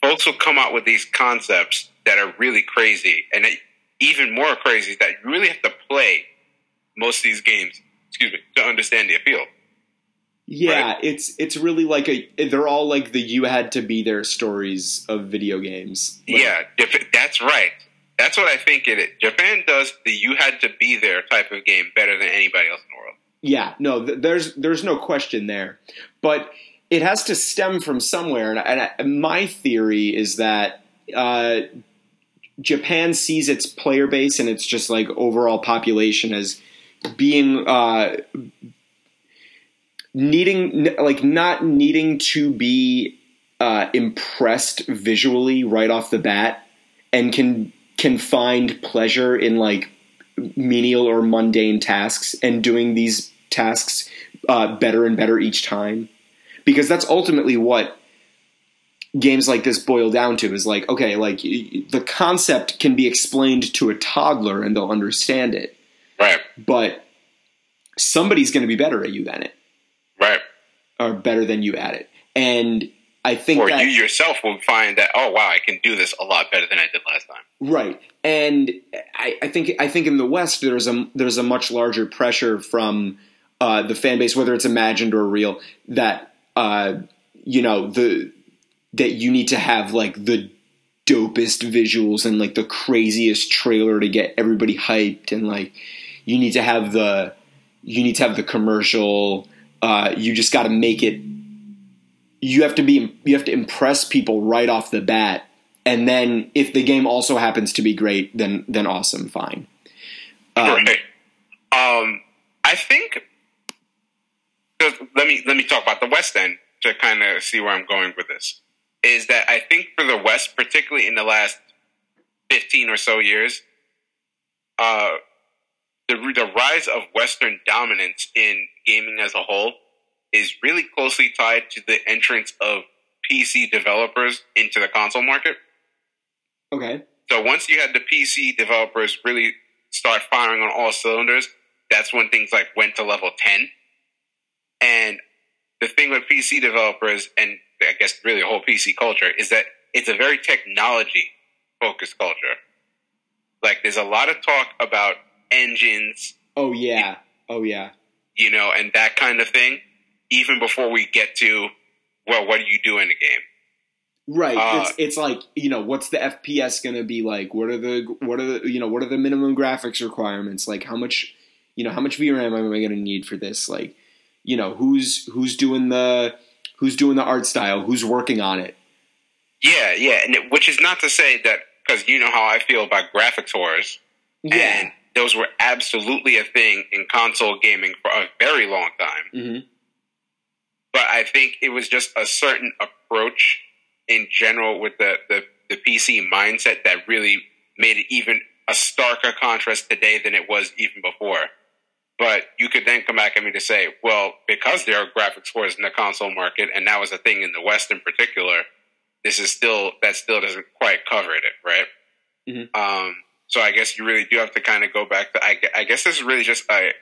folks will come out with these concepts that are really crazy, and it, even more crazy that you really have to play most of these games. Excuse me to understand the appeal. yeah, right. it's it's really like a. They're all like the you had to be there stories of video games. Like, Yeah, that's right. That's what I think it is. Japan does the "you had to be there" type of game better than anybody else in the world. Yeah, no, th- there's there's no question there, but it has to stem from somewhere. And, I, and I, my theory is that uh, Japan sees its player base and its just like overall population as being uh, needing like not needing to be uh, impressed visually right off the bat, and can can find pleasure in like menial or mundane tasks and doing these tasks uh, better and better each time. Because that's ultimately what games like this boil down to is like okay like the concept can be explained to a toddler and they'll understand it. Right. But somebody's going to be better at you than it. Right. Or better than you at it. And i think or that, you yourself will find that oh wow i can do this a lot better than i did last time. Right. And I, I think i think in the west there's a there's a much larger pressure from uh, the fan base whether it's imagined or real that uh, you know the that you need to have like the dopest visuals and like the craziest trailer to get everybody hyped and like you need to have the you need to have the commercial uh, you just got to make it you have to be you have to impress people right off the bat and then if the game also happens to be great then then awesome fine um, right. um i think let me let me talk about the west end to kind of see where i'm going with this is that I think for the West, particularly in the last 15 or so years, uh, the, the rise of Western dominance in gaming as a whole is really closely tied to the entrance of PC developers into the console market. Okay. So once you had the PC developers really start firing on all cylinders, that's when things like went to level 10. And the thing with PC developers and I guess really the whole PC culture is that it's a very technology focused culture. Like there's a lot of talk about engines. Oh yeah. Oh yeah. You know, and that kind of thing. Even before we get to, well, what do you do in the game? Right. Uh, it's it's like you know what's the FPS going to be like? What are the what are the you know what are the minimum graphics requirements? Like how much you know how much VRAM am I going to need for this? Like you know who's who's doing the who's doing the art style, who's working on it. Yeah, yeah, and it, which is not to say that because you know how I feel about graphics wars, yeah. and those were absolutely a thing in console gaming for a very long time. Mm-hmm. But I think it was just a certain approach in general with the, the, the PC mindset that really made it even a starker contrast today than it was even before. But you could then come back at me to say, well, because there are graphics wars in the console market, and that was a thing in the West in particular, this is still that still doesn't quite cover it, right? Mm-hmm. Um, so I guess you really do have to kind of go back to. I, I guess this is really just a,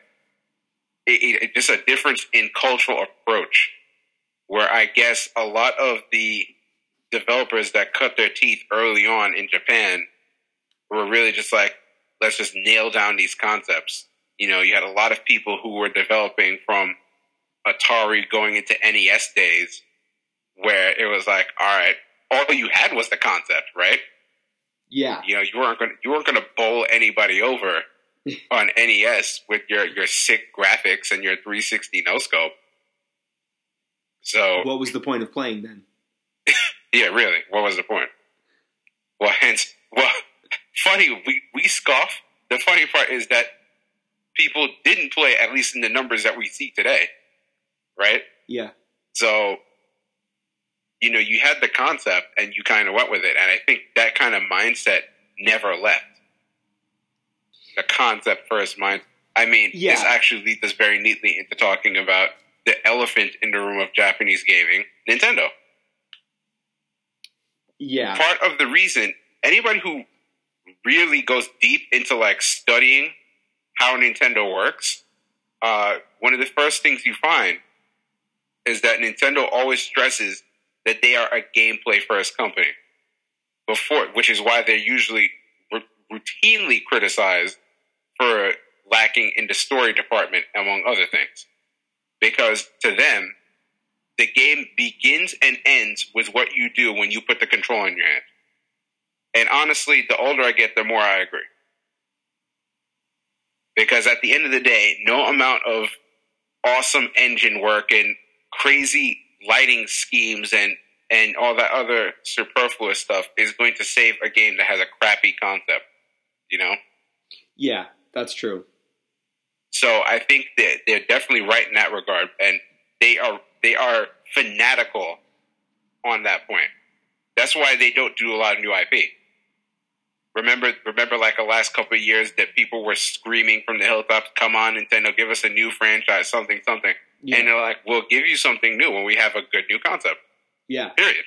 a, just a difference in cultural approach, where I guess a lot of the developers that cut their teeth early on in Japan were really just like, let's just nail down these concepts you know, you had a lot of people who were developing from Atari going into NES days where it was like, all right, all you had was the concept, right? Yeah. You know, you weren't going to, you weren't going to bowl anybody over (laughs) on NES with your, your sick graphics and your 360 no scope. So what was the point of playing then? (laughs) yeah, really. What was the point? Well, (laughs) hence, well, funny, we, we scoff. The funny part is that people didn't play, at least in the numbers that we see today. Right? Yeah. So, you know, you had the concept and you kind of went with it. And I think that kind of mindset never left. The concept first mind. I mean, yeah. this actually leads us very neatly into talking about the elephant in the room of Japanese gaming, Nintendo. Yeah. Part of the reason anybody who really goes deep into like studying how Nintendo works, uh, one of the first things you find is that Nintendo always stresses that they are a gameplay first company. Before, which is why they're usually r- routinely criticized for lacking in the story department, among other things. Because to them, the game begins and ends with what you do when you put the control in your hand. And honestly, the older I get, the more I agree. Because at the end of the day, no amount of awesome engine work and crazy lighting schemes and and all that other superfluous stuff is going to save a game that has a crappy concept. You know? Yeah, that's true. So I think that they're definitely right in that regard, and they are they are fanatical on that point. That's why they don't do a lot of new IP. Remember, remember, like the last couple of years that people were screaming from the hilltops, "Come on, Nintendo, give us a new franchise, something, something." Yeah. And they're like, "We'll give you something new when we have a good new concept." Yeah. Period.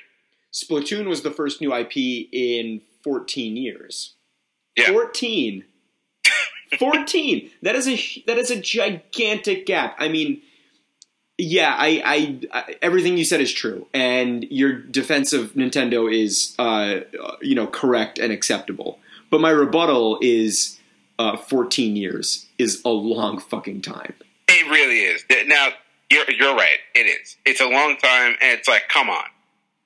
Splatoon was the first new IP in 14 years. Yeah. 14. 14. That is a that is a gigantic gap. I mean, yeah, I, I, I everything you said is true, and your defense of Nintendo is, uh, you know, correct and acceptable. But my rebuttal is, uh, 14 years is a long fucking time. It really is. Now you're you're right. It is. It's a long time, and it's like, come on.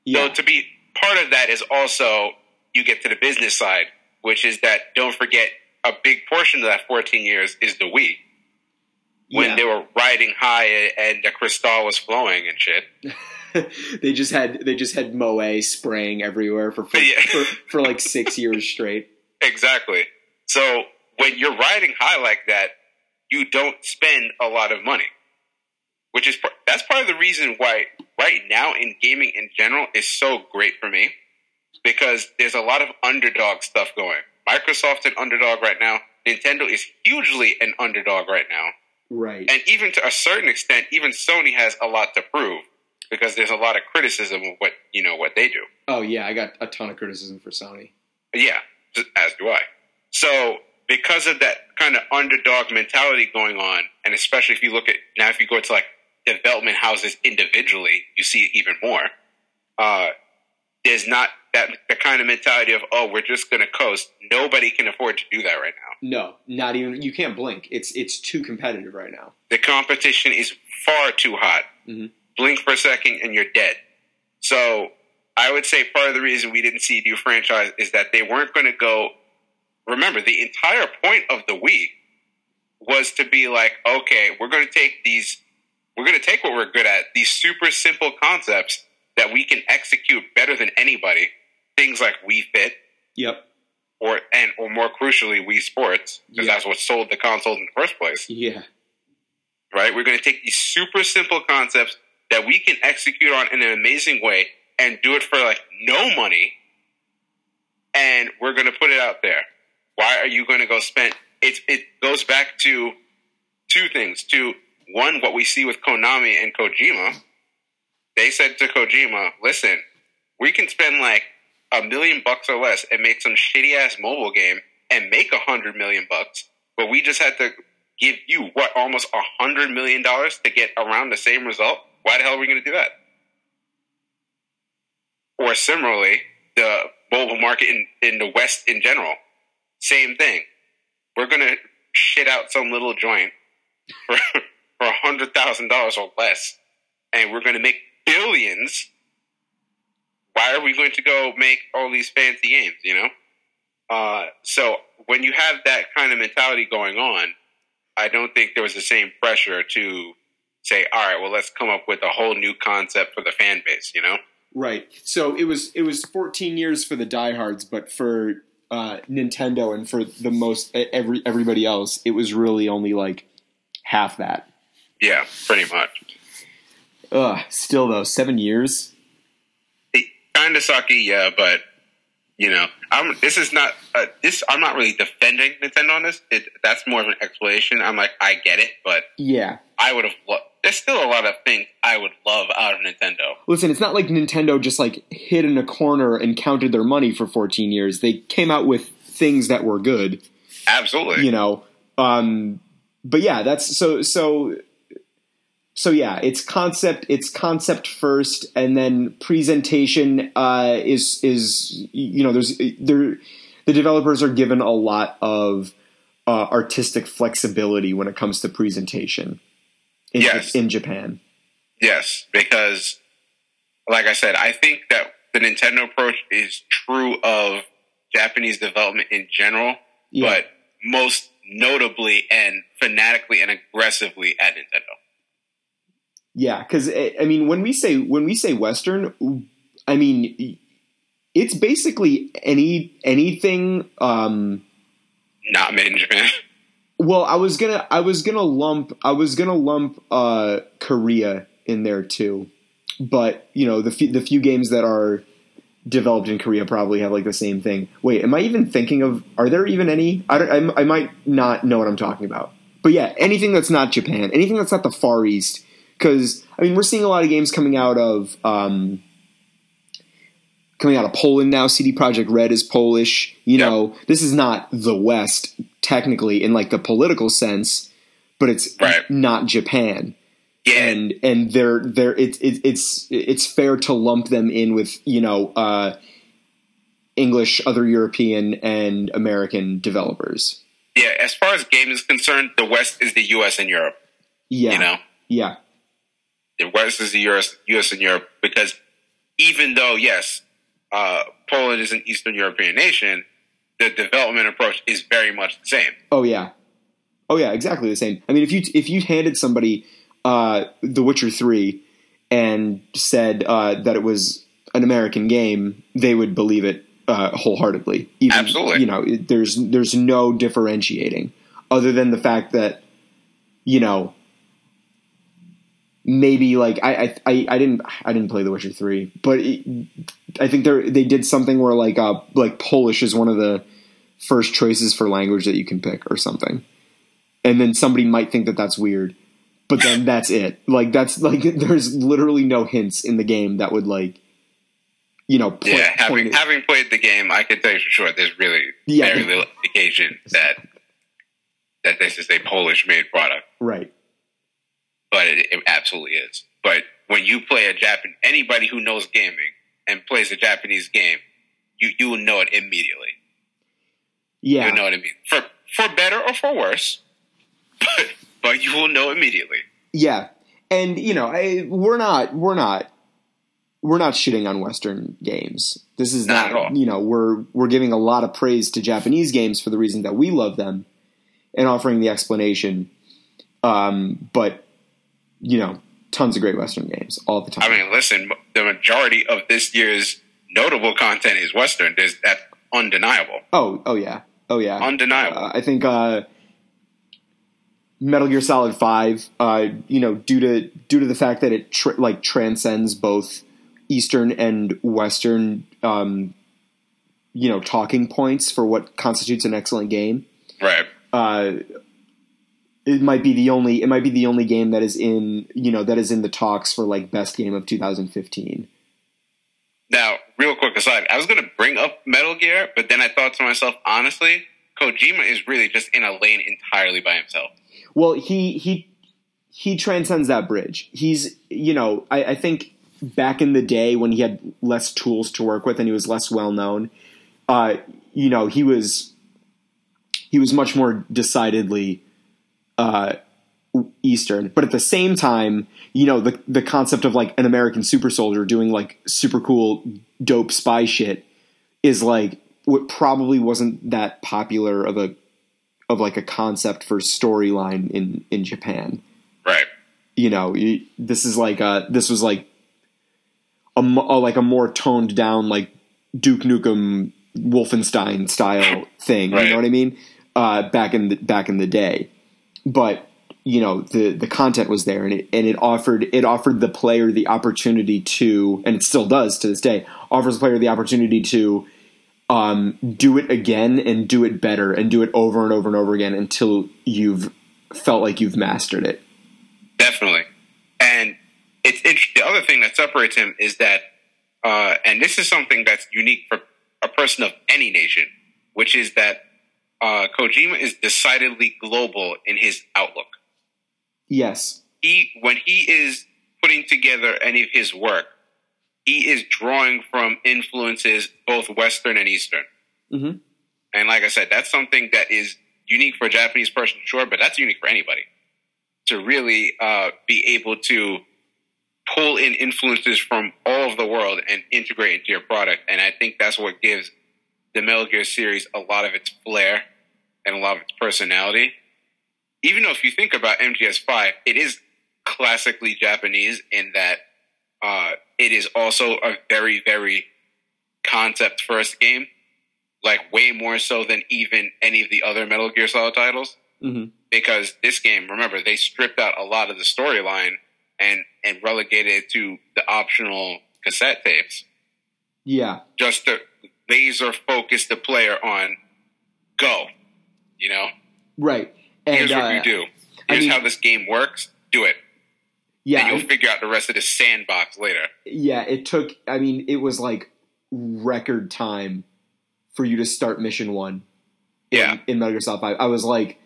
Yeah. So to be part of that is also you get to the business side, which is that don't forget a big portion of that 14 years is the Wii when Yeah. they were riding high and the Cristal was flowing and shit. (laughs) they just had they just had moe spraying everywhere for for, Yeah. for, for like six (laughs) years straight. Exactly. So when you're riding high like that, you don't spend a lot of money, which is that's part of the reason why right now in gaming in general is so great for me because there's a lot of underdog stuff going. Microsoft's an underdog right now. Nintendo is hugely an underdog right now. Right. And even to a certain extent, even Sony has a lot to prove because there's a lot of criticism of what, you know, what they do. oh yeah, I got a ton of criticism for Sony. Yeah, as do I. So because of that kind of underdog mentality going on, and especially if you look at now, if you go to like development houses individually, you see it even more. Uh, there's not that the kind of mentality of oh, we're just going to coast. Nobody can afford to do that right now. No, not even you can't blink. It's it's too competitive right now. The competition is far too hot. Mhm. Blink for a second and you're dead. So I would say part of the reason we didn't see a new franchise is that they weren't going to go. Remember, the entire point of the Wii was to be like, okay, we're going to take these, we're going to take what we're good at, these super simple concepts that we can execute better than anybody. Things like Wii Fit, Yep. or and or more crucially, Wii Sports, because Yeah. that's what sold the console in the first place Yeah. right? We're going to take these super simple concepts that we can execute on in an amazing way and do it for like no money, and we're going to put it out there. Why are you going to go spend? It it goes back to two things. To one, what we see with Konami and Kojima. They said to Kojima, "Listen, we can spend like a million bucks or less and make some shitty ass mobile game and make a hundred million bucks, but we just had to give you what almost a hundred million dollars to get around the same result. Why the hell are we going to do that? Or similarly, the mobile market in, in the West in general, same thing. We're going to shit out some little joint (laughs) for a hundred thousand dollars or less, and we're going to make billions. Why are we going to go make all these fancy games? You know. Uh, so when you have that kind of mentality going on, I don't think there was the same pressure to say, all right, well, let's come up with a whole new concept for the fan base, you know? Right. So it was it was 14 years for the diehards, but for uh, Nintendo and for the most every everybody else, it was really only like half that. Yeah, pretty much. Ugh. Still though, seven years. Kind of sucky, yeah, but you know, I'm. This is not. Uh, this I'm not really defending Nintendo on this. It, that's more of an explanation. I'm like, I get it, but Yeah. I would have. Lo- There's still a lot of things I would love out of Nintendo. Listen, it's not like Nintendo just like hid in a corner and counted their money for 14 years. They came out with things that were good. Absolutely. you know um but yeah that's so so so yeah it's concept it's concept first and then presentation uh is is you know there's there the developers are given a lot of uh, artistic flexibility when it comes to presentation in, Yes. in Japan Yes, because like I said, I think that the Nintendo approach is true of Japanese development in general, Yeah. but most notably and fanatically and aggressively at Nintendo. Yeah, because I mean, when we say when we say Western, I mean it's basically any anything. Um, Not Japan. (laughs) well, I was gonna I was gonna lump I was gonna lump uh, Korea in there too, but you know the few, the few games that are developed in Korea probably have like the same thing. Wait, am I even thinking of? Are there even any? I, don't, I, I might not know what I'm talking about. But yeah, anything that's not Japan, anything that's not the Far East, because I mean we're seeing a lot of games coming out of um, coming out of Poland now. CD Projekt Red is Polish. You Yep. know, this is not the West technically in like the political sense, but it's Right. not Japan Yeah, and and they're they're it's it, it's it's fair to lump them in with you know uh, English, other European, and American developers. yeah. As far as game is concerned, the West is the U.S. and Europe. Yeah, You know, yeah, the West is the US, US and Europe because even though yes, uh, Poland is an Eastern European nation, the development approach is very much the same. oh yeah, oh yeah, exactly the same. I mean, if you if you handed somebody uh, The Witcher three and said uh, that it was an American game, they would believe it uh, wholeheartedly. Even, Absolutely. you know, there's there's no differentiating other than the fact that you know maybe like I I I, didn't I didn't play The Witcher three, but it, I think they they did something where like uh like Polish is one of the first choices for language that you can pick or something, and then somebody might think that that's weird, but then (laughs) that's it. Like that's like (laughs) there's literally no hints in the game that would like you know point, yeah, having having played the game, I can tell you for sure there's really Yeah. very little indication that that this is a Polish made product, right. But it, it absolutely is. But when you play a Japan, anybody who knows gaming and plays a Japanese game, you you will know it immediately. Yeah, You know what I mean? For for better or for worse, (laughs) but but you will know immediately. Yeah, and you know, I, we're not we're not we're not shitting on Western games. This is Not not, at all. you know we're we're giving a lot of praise to Japanese games for the reason that we love them, and offering the explanation. Um, but you know, tons of great Western games all the time. I mean, listen, the majority of this year's notable content is Western. There's that undeniable, oh, oh yeah, oh yeah, undeniable. Uh, I think uh, Metal Gear Solid Five, uh, you know, due to due to the fact that it tr- like transcends both Eastern and Western, um, you know, talking points for what constitutes an excellent game. right. It might be the only it might be the only game that is in you know that is in the talks for like best game of 2015. Now, real quick aside, I was going to bring up Metal Gear, but then I thought to myself, honestly, Kojima is really just in a lane entirely by himself. Well, he he he transcends that bridge. He's you know I, I think back in the day when he had less tools to work with and he was less well known, uh, you know he was he was much more decidedly uh, Eastern, but at the same time, you know the the concept of like an American super soldier doing like super cool dope spy shit is like what probably wasn't that popular of a of like a concept for storyline in in Japan. Right. You know, you, this is like uh this was like a, a like a more toned down like Duke Nukem Wolfenstein style thing. You know what I mean? Uh, back in the back in the day, but you know the the content was there and it and it offered it offered the player the opportunity to and it still does to this day offers the player the opportunity to um, do it again and do it better and do it over and over and over again until you've felt like you've mastered it. Definitely. And it's the other thing that separates him is that, uh, and this is something that's unique for a person of any nation, which is that uh, Kojima is decidedly global in his outlook. Yes. He, when he is putting together any of his work, he is drawing from influences both Western and Eastern. Mhm. And like I said, that's something that is unique for a Japanese person, sure, but that's unique for anybody to really uh, be able to pull in influences from all of the world and integrate into your product. And I think that's what gives the Metal Gear series a lot of its flair and a lot of its personality. Even though if you think about MGS5, it is classically Japanese in that uh, it is also a very, very concept first game, like way more so than even any of the other Metal Gear Solid titles hmm because this game, remember, they stripped out a lot of the storyline and and relegated it to the optional cassette tapes. Yeah. Just to laser focus the player on go. You know? Right. And, Here's what uh, you do. I Here's mean- how this game works. Do it. Yeah. and you'll figure out the rest of the sandbox later. yeah. It took. I mean, it was like record time for you to start mission one. Yeah. in, in Metal Gear Solid Five. I was like,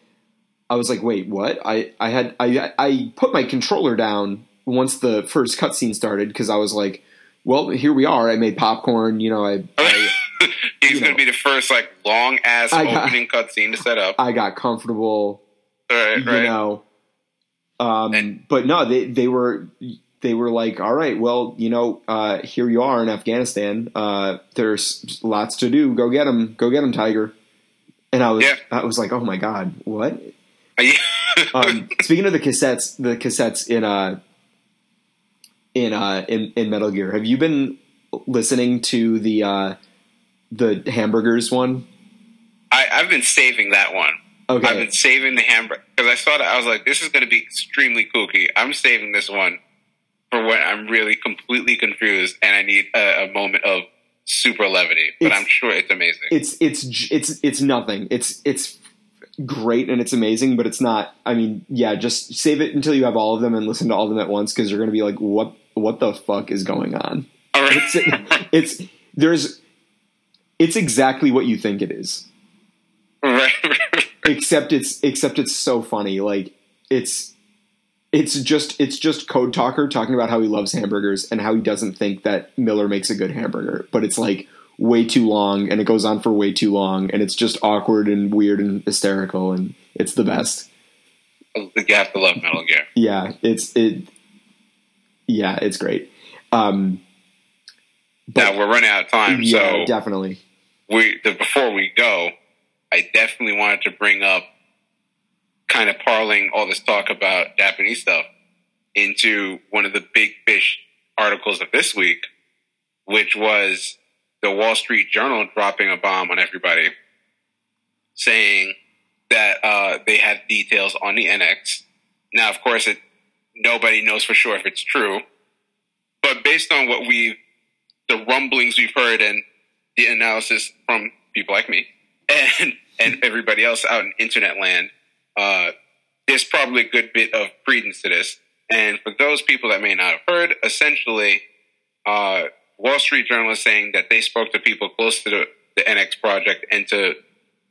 I was like, wait, what? I I had I I put my controller down once the first cutscene started because I was like, well, here we are. I made popcorn. You know, I I, (laughs) He's going to be the first like long ass opening cutscene to set up. I got comfortable. right, you right. know. Um, And- but no, they they were they were like, all right, well, you know, uh, here you are in Afghanistan. Uh, there's lots to do. Go get him. Go get him, Tiger. And I was Yeah. I was like, oh my god, what? (laughs) Um, speaking of the cassettes, the cassettes in uh in uh in, in Metal Gear, have you been listening to the uh the hamburgers one? I, I've been saving that one. Okay, I've been saving the hamburger because I saw that I was like, this is going to be extremely kooky. I'm saving this one for when I'm really completely confused and I need a, a moment of super levity. But It's- I'm sure it's amazing. it's it's it's it's nothing. It's it's great and it's amazing, but it's not. I mean, yeah, just save it until you have all of them and listen to all of them at once because you're going to be like, what what the fuck is going on? All right. It's it's there's it's exactly what you think it is. right. (laughs) except it's except it's so funny like it's it's just it's just code talker talking about how he loves hamburgers and how he doesn't think that miller makes a good hamburger but it's like way too long and it goes on for way too long and it's just awkward and weird and hysterical and it's the best you have to love Metal Gear. yeah it's it yeah it's great um Now we're running out of time, yeah so definitely we the, before we go, I definitely wanted to bring up kind of parlaying all this talk about Japanese stuff into one of the big fish articles of this week, which was the Wall Street Journal dropping a bomb on everybody, saying that uh, they had details on the NX. Now, of course, it nobody knows for sure if it's true, but based on what we the rumblings we've heard and the analysis from people like me and and everybody else out in internet land, uh, there's probably a good bit of credence to this. And for those people that may not have heard, essentially, uh, Wall Street Journal is saying that they spoke to people close to the, the NX project and to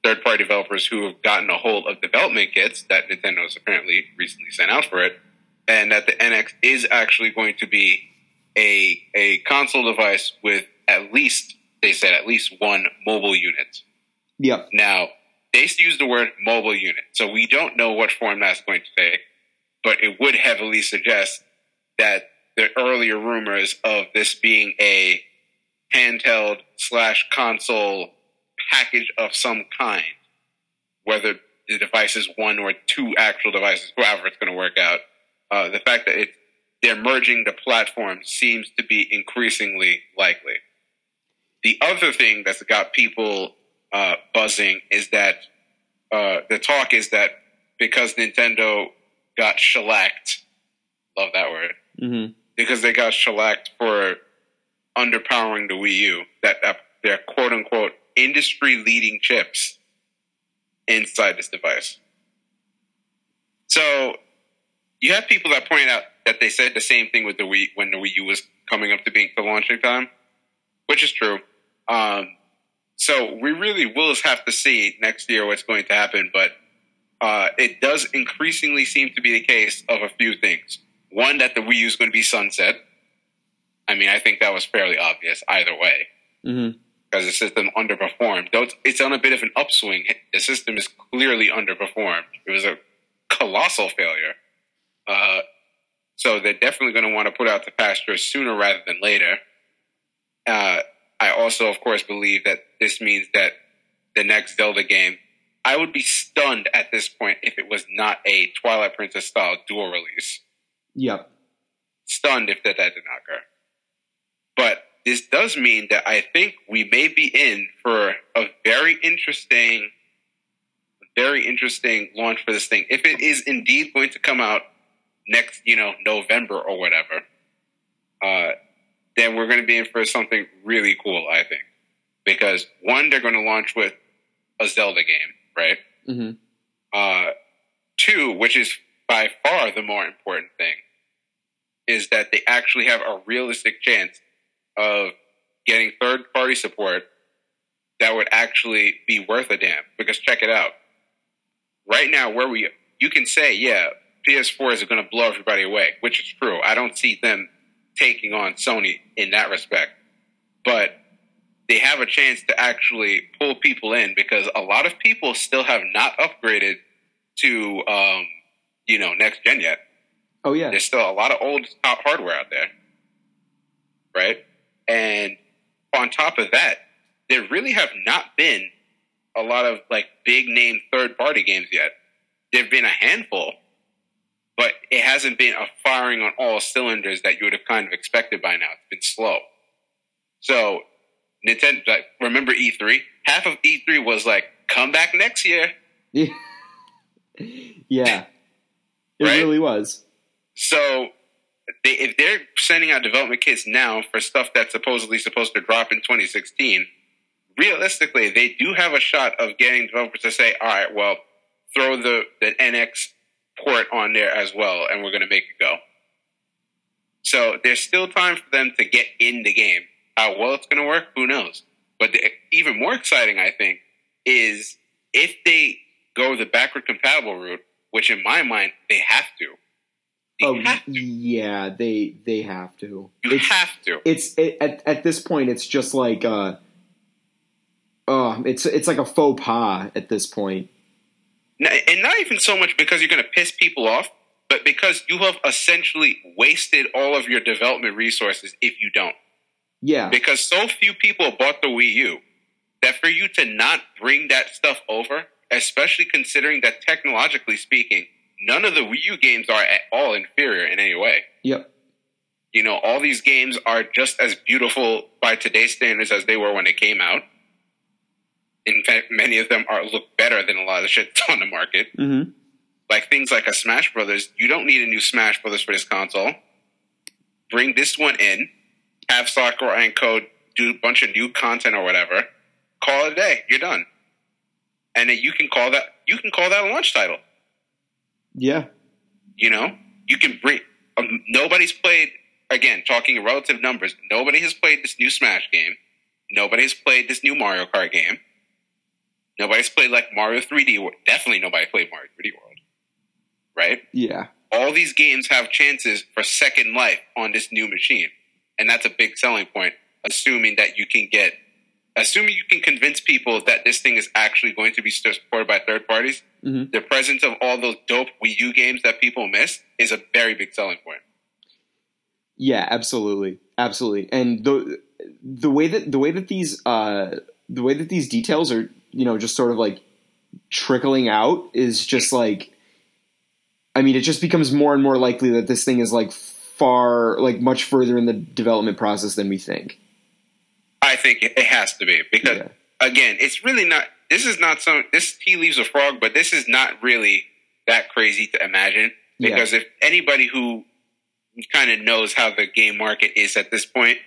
third party developers who have gotten a hold of development kits that Nintendo's apparently recently sent out for it, and that the NX is actually going to be a a console device with at least they said at least one mobile unit. yep Now they use the word mobile unit, so we don't know what form that's going to take, but it would heavily suggest that the earlier rumors of this being a handheld slash console package of some kind, whether the device is one or two actual devices, however it's going to work out, uh, the fact that it they're merging the platforms seems to be increasingly likely. The other thing that's got people uh, buzzing is that uh, the talk is that because Nintendo got shellacked, love that word, hmm because they got shellacked for underpowering the Wii U, that uh, their quote unquote industry leading chips inside this device. So you have people that point out that they said the same thing with the Wii when the Wii U was coming up to being the launching time, which is true. Um, so we really will have to see next year what's going to happen, but uh, it does increasingly seem to be the case of a few things. One, that the Wii U is going to be sunset. I mean, I think that was fairly obvious either way hmm because the system underperformed. It's on a bit of an upswing, the system is clearly underperformed. It was a colossal failure. Uh, so they're definitely going to want to put out the pasture sooner rather than later. Uh, I also, of course, believe that this means that the next Zelda game, I would be stunned at this point if it was not a Twilight Princess style dual release yep stunned if that, that did not occur. But this does mean that I think we may be in for a very interesting, very interesting launch for this thing. If it is indeed going to come out next, you know, November or whatever, uh, then we're going to be in for something really cool, I think. Because one, they're going to launch with a Zelda game, right? hmm Uh, two, which is by far the more important thing, is that they actually have a realistic chance of getting third party support that would actually be worth a damn. Because check it out. Right now, where we, you can say, yeah, PS4 is going to blow everybody away, which is true. I don't see them taking on Sony in that respect. But they have a chance to actually pull people in because a lot of people still have not upgraded to, um, you know, next gen yet. Oh yeah. There's still a lot of old hardware out there, right? And on top of that, there really have not been a lot of like big name third party games yet. There've been a handful, but it hasn't been a firing on all cylinders that you would have kind of expected by now. It's been slow. So Nintendo, like, remember E3? Half of E3 was like, come back next year. (laughs) Yeah. It Right? really was. So they, if they're sending out development kits now for stuff that's supposedly supposed to drop in 2016, realistically, they do have a shot of getting developers to say, all right, well, throw the, the NX port on there as well, and we're going to make it go. So there's still time for them to get in the game. How well it's going to work, who knows? But the, even more exciting, I think, is if they go the backward compatible route, which in my mind they have to. They Oh have to. yeah, they they have to. You It's have to. it's it, at at this point it's just like uh oh, it's it's like a faux pas at this point. And not even so much because you're going to piss people off, but because you have essentially wasted all of your development resources if you don't. Yeah. Because so few people bought the Wii U that for you to not bring that stuff over, especially considering that technologically speaking, none of the Wii U games are at all inferior in any way. Yep. You know, all these games are just as beautiful by today's standards as they were when they came out. In fact, many of them are look better than a lot of the shit that's (laughs) on the market. Mhm. Like things like a Smash Brothers, you don't need a new Smash Brothers for this console. Bring this one in, have Sakurai and co do a bunch of new content or whatever. Call it a day. You're done. And then you can call that you can call that a launch title. Yeah. You know, you can bring. Um, nobody's played again. Talking relative numbers, nobody has played this new Smash game. Nobody has played this new Mario Kart game. Nobody's played like Mario 3D. World. Definitely nobody played Mario 3D World. Right? Yeah. All these games have chances for second life on this new machine, and that's a big selling point. Assuming that you can get, assuming you can convince people that this thing is actually going to be supported by third parties, Mhm. the presence of all those dope Wii U games that people miss is a very big selling point. Yeah, absolutely. Absolutely. And the the way that the way that these uh the way that these details are, you know, just sort of like trickling out is just like I mean, it just becomes more and more likely that this thing is like far like much further in the development process than we think. I think it has to be because Yeah. again, it's really not. This is not some. This tea leaves a frog, but this is not really that crazy to imagine. Yeah. Because if anybody who kind of knows how the game market is at this point,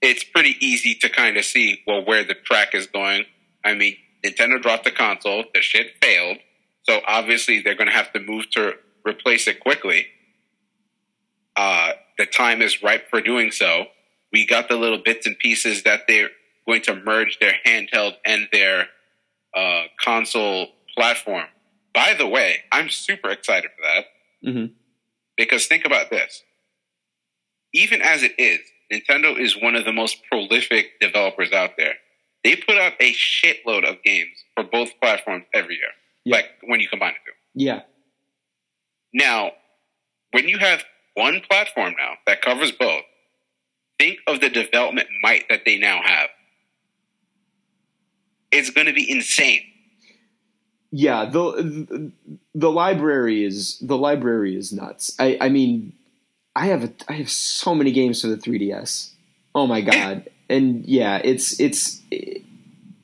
it's pretty easy to kind of see well where the track is going. I mean, Nintendo dropped the console, the shit failed, so obviously they're going to have to move to replace it quickly. Uh, the time is ripe for doing so. We got the little bits and pieces that they're going to merge their handheld and their uh, console platform. By the way, I'm super excited for that Mhm. because think about this. Even as it is, Nintendo is one of the most prolific developers out there. They put out a shitload of games for both platforms every year, Yeah. like when you combine the two. Yeah. Now, when you have one platform now that covers both, think of the development might that they now have. It's going to be insane. Yeah, the, the the library is the library is nuts. I I mean, I have a, I have so many games for the 3DS. Oh my god. And yeah, it's it's it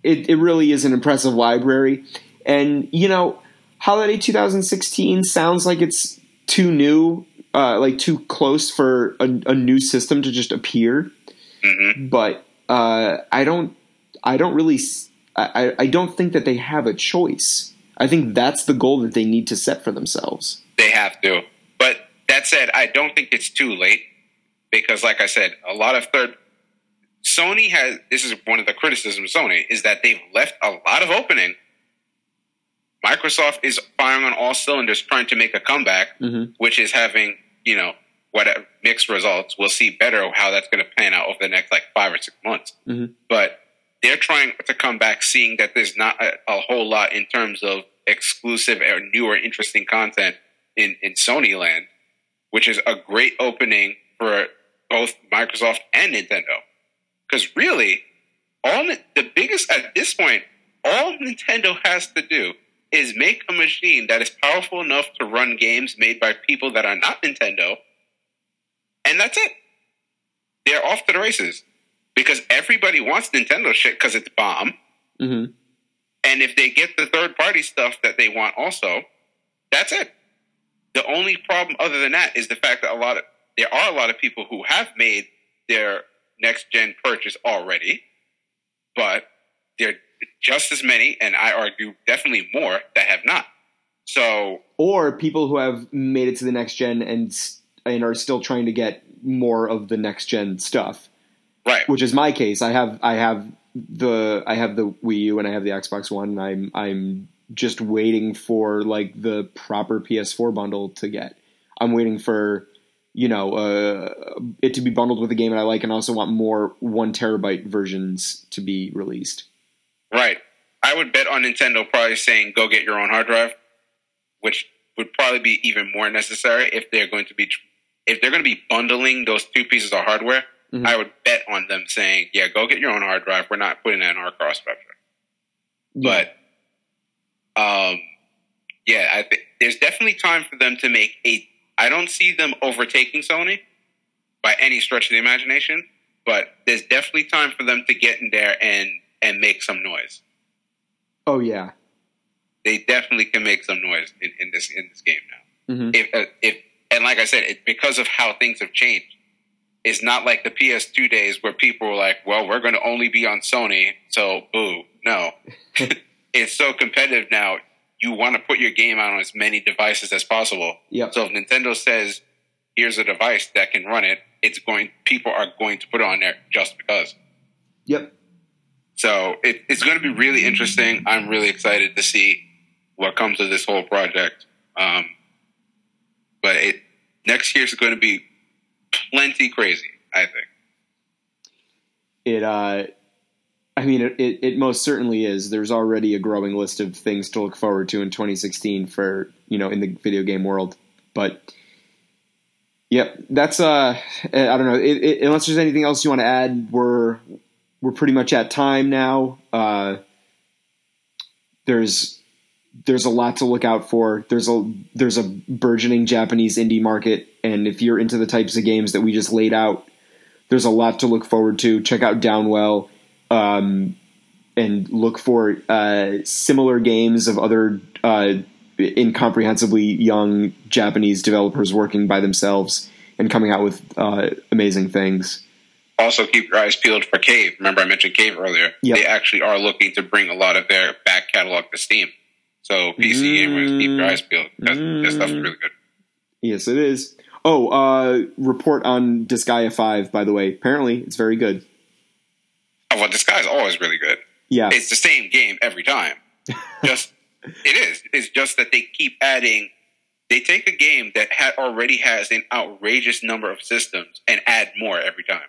it really is an impressive library. And you know, holiday 2016 sounds like it's too new, uh, like too close for a, a new system to just appear. hmm but uh, I don't. I don't really. I, I don't think that they have a choice. I think that's the goal that they need to set for themselves. They have to. But that said, I don't think it's too late because, like I said, a lot of third. Sony has. This is one of the criticisms of Sony is that they've left a lot of opening. Microsoft is firing on all cylinders, trying to make a comeback, Mhm. which is having you know what mixed results. We'll see better how that's going to pan out over the next like five or six months. Mhm. But they're trying to come back, seeing that there's not a, a whole lot in terms of exclusive or new or interesting content in, in Sony land, which is a great opening for both Microsoft and Nintendo. Because really, all the biggest at this point, all Nintendo has to do is make a machine that is powerful enough to run games made by people that are not Nintendo, and that's it. They're off to the races because everybody wants Nintendo shit because it's bomb. hmm And if they get the third party stuff that they want also, that's it. The only problem other than that is the fact that a lot of there are a lot of people who have made their next gen purchase already, but there are just as many, and I argue definitely more, that have not. So Or people who have made it to the next gen and and are still trying to get more of the next gen stuff. right. which is my case. I have I have the I have the Wii U and I have the Xbox One. And I'm I'm just waiting for like the proper PS4 bundle to get. I'm waiting for you know uh, it to be bundled with a game that I like, and also want more one terabyte versions to be released. Right. I would bet on Nintendo probably saying go get your own hard drive, which would probably be even more necessary if they're going to be if they're going to be bundling those two pieces of hardware. Mhm. I would bet on them saying, "Yeah, go get your own hard drive. We're not putting that in our cost structure." But um, yeah, I think there's definitely time for them to make a. I don't see them overtaking Sony by any stretch of the imagination, but there's definitely time for them to get in there and and make some noise. oh yeah, They definitely can make some noise in, in this in this game now. Mhm. If uh, if and like I said, it's because of how things have changed. It's not like the PS2 days where people were like, "Well, we're going to only be on Sony, so boo." No, (laughs) (laughs) it's so competitive now. You want to put your game out on as many devices as possible. Yep. So if Nintendo says, "Here's a device that can run it," it's going. People are going to put it on there just because. yep. So it, it's going to be really interesting. I'm really excited to see what comes of this whole project. Um, but it next year's going to be plenty crazy. I think. it uh I mean it, it, it most certainly is. There's already a growing list of things to look forward to in 2016 for, you know, in the video game world. But yep, that's uh I don't know, it, unless there's anything else you want to add, we're we're pretty much at time now. Uh there's there's a lot to look out for. There's a there's a burgeoning Japanese indie market and if you're into the types of games that we just laid out, there's a lot to look forward to. Check out Downwell, um, and look for uh, similar games of other uh, incomprehensibly young Japanese developers working by themselves and coming out with uh, amazing things. Also, keep your eyes peeled for Cave. Remember, I mentioned Cave earlier. Yep. They actually are looking to bring a lot of their back catalog to Steam. So, PC gamers, keep your eyes peeled. That, that stuff's really good. Yes, it is. Oh, uh, report on Disgaea 5, by the way. Apparently, it's very good. Oh, well, Disgaea's always really good. Yeah. It's the same game every time. (laughs) Just it is. It's just that they keep adding. They take a game that ha- already has an outrageous number of systems and add more every time.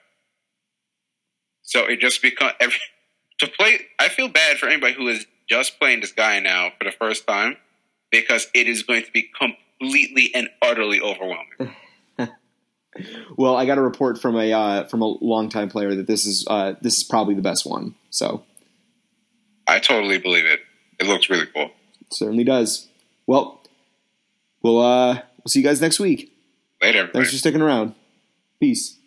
So it just becomes every to play. I feel bad for anybody who is just playing this guy now for the first time because it is going to be completely and utterly overwhelming. (laughs) Well, I got a report from a uh, from a longtime player that this is uh, this is probably the best one. So I totally believe it. It looks really cool. it certainly does. Well, we'll uh, we'll see you guys next week. Later. Thanks for sticking around. Peace.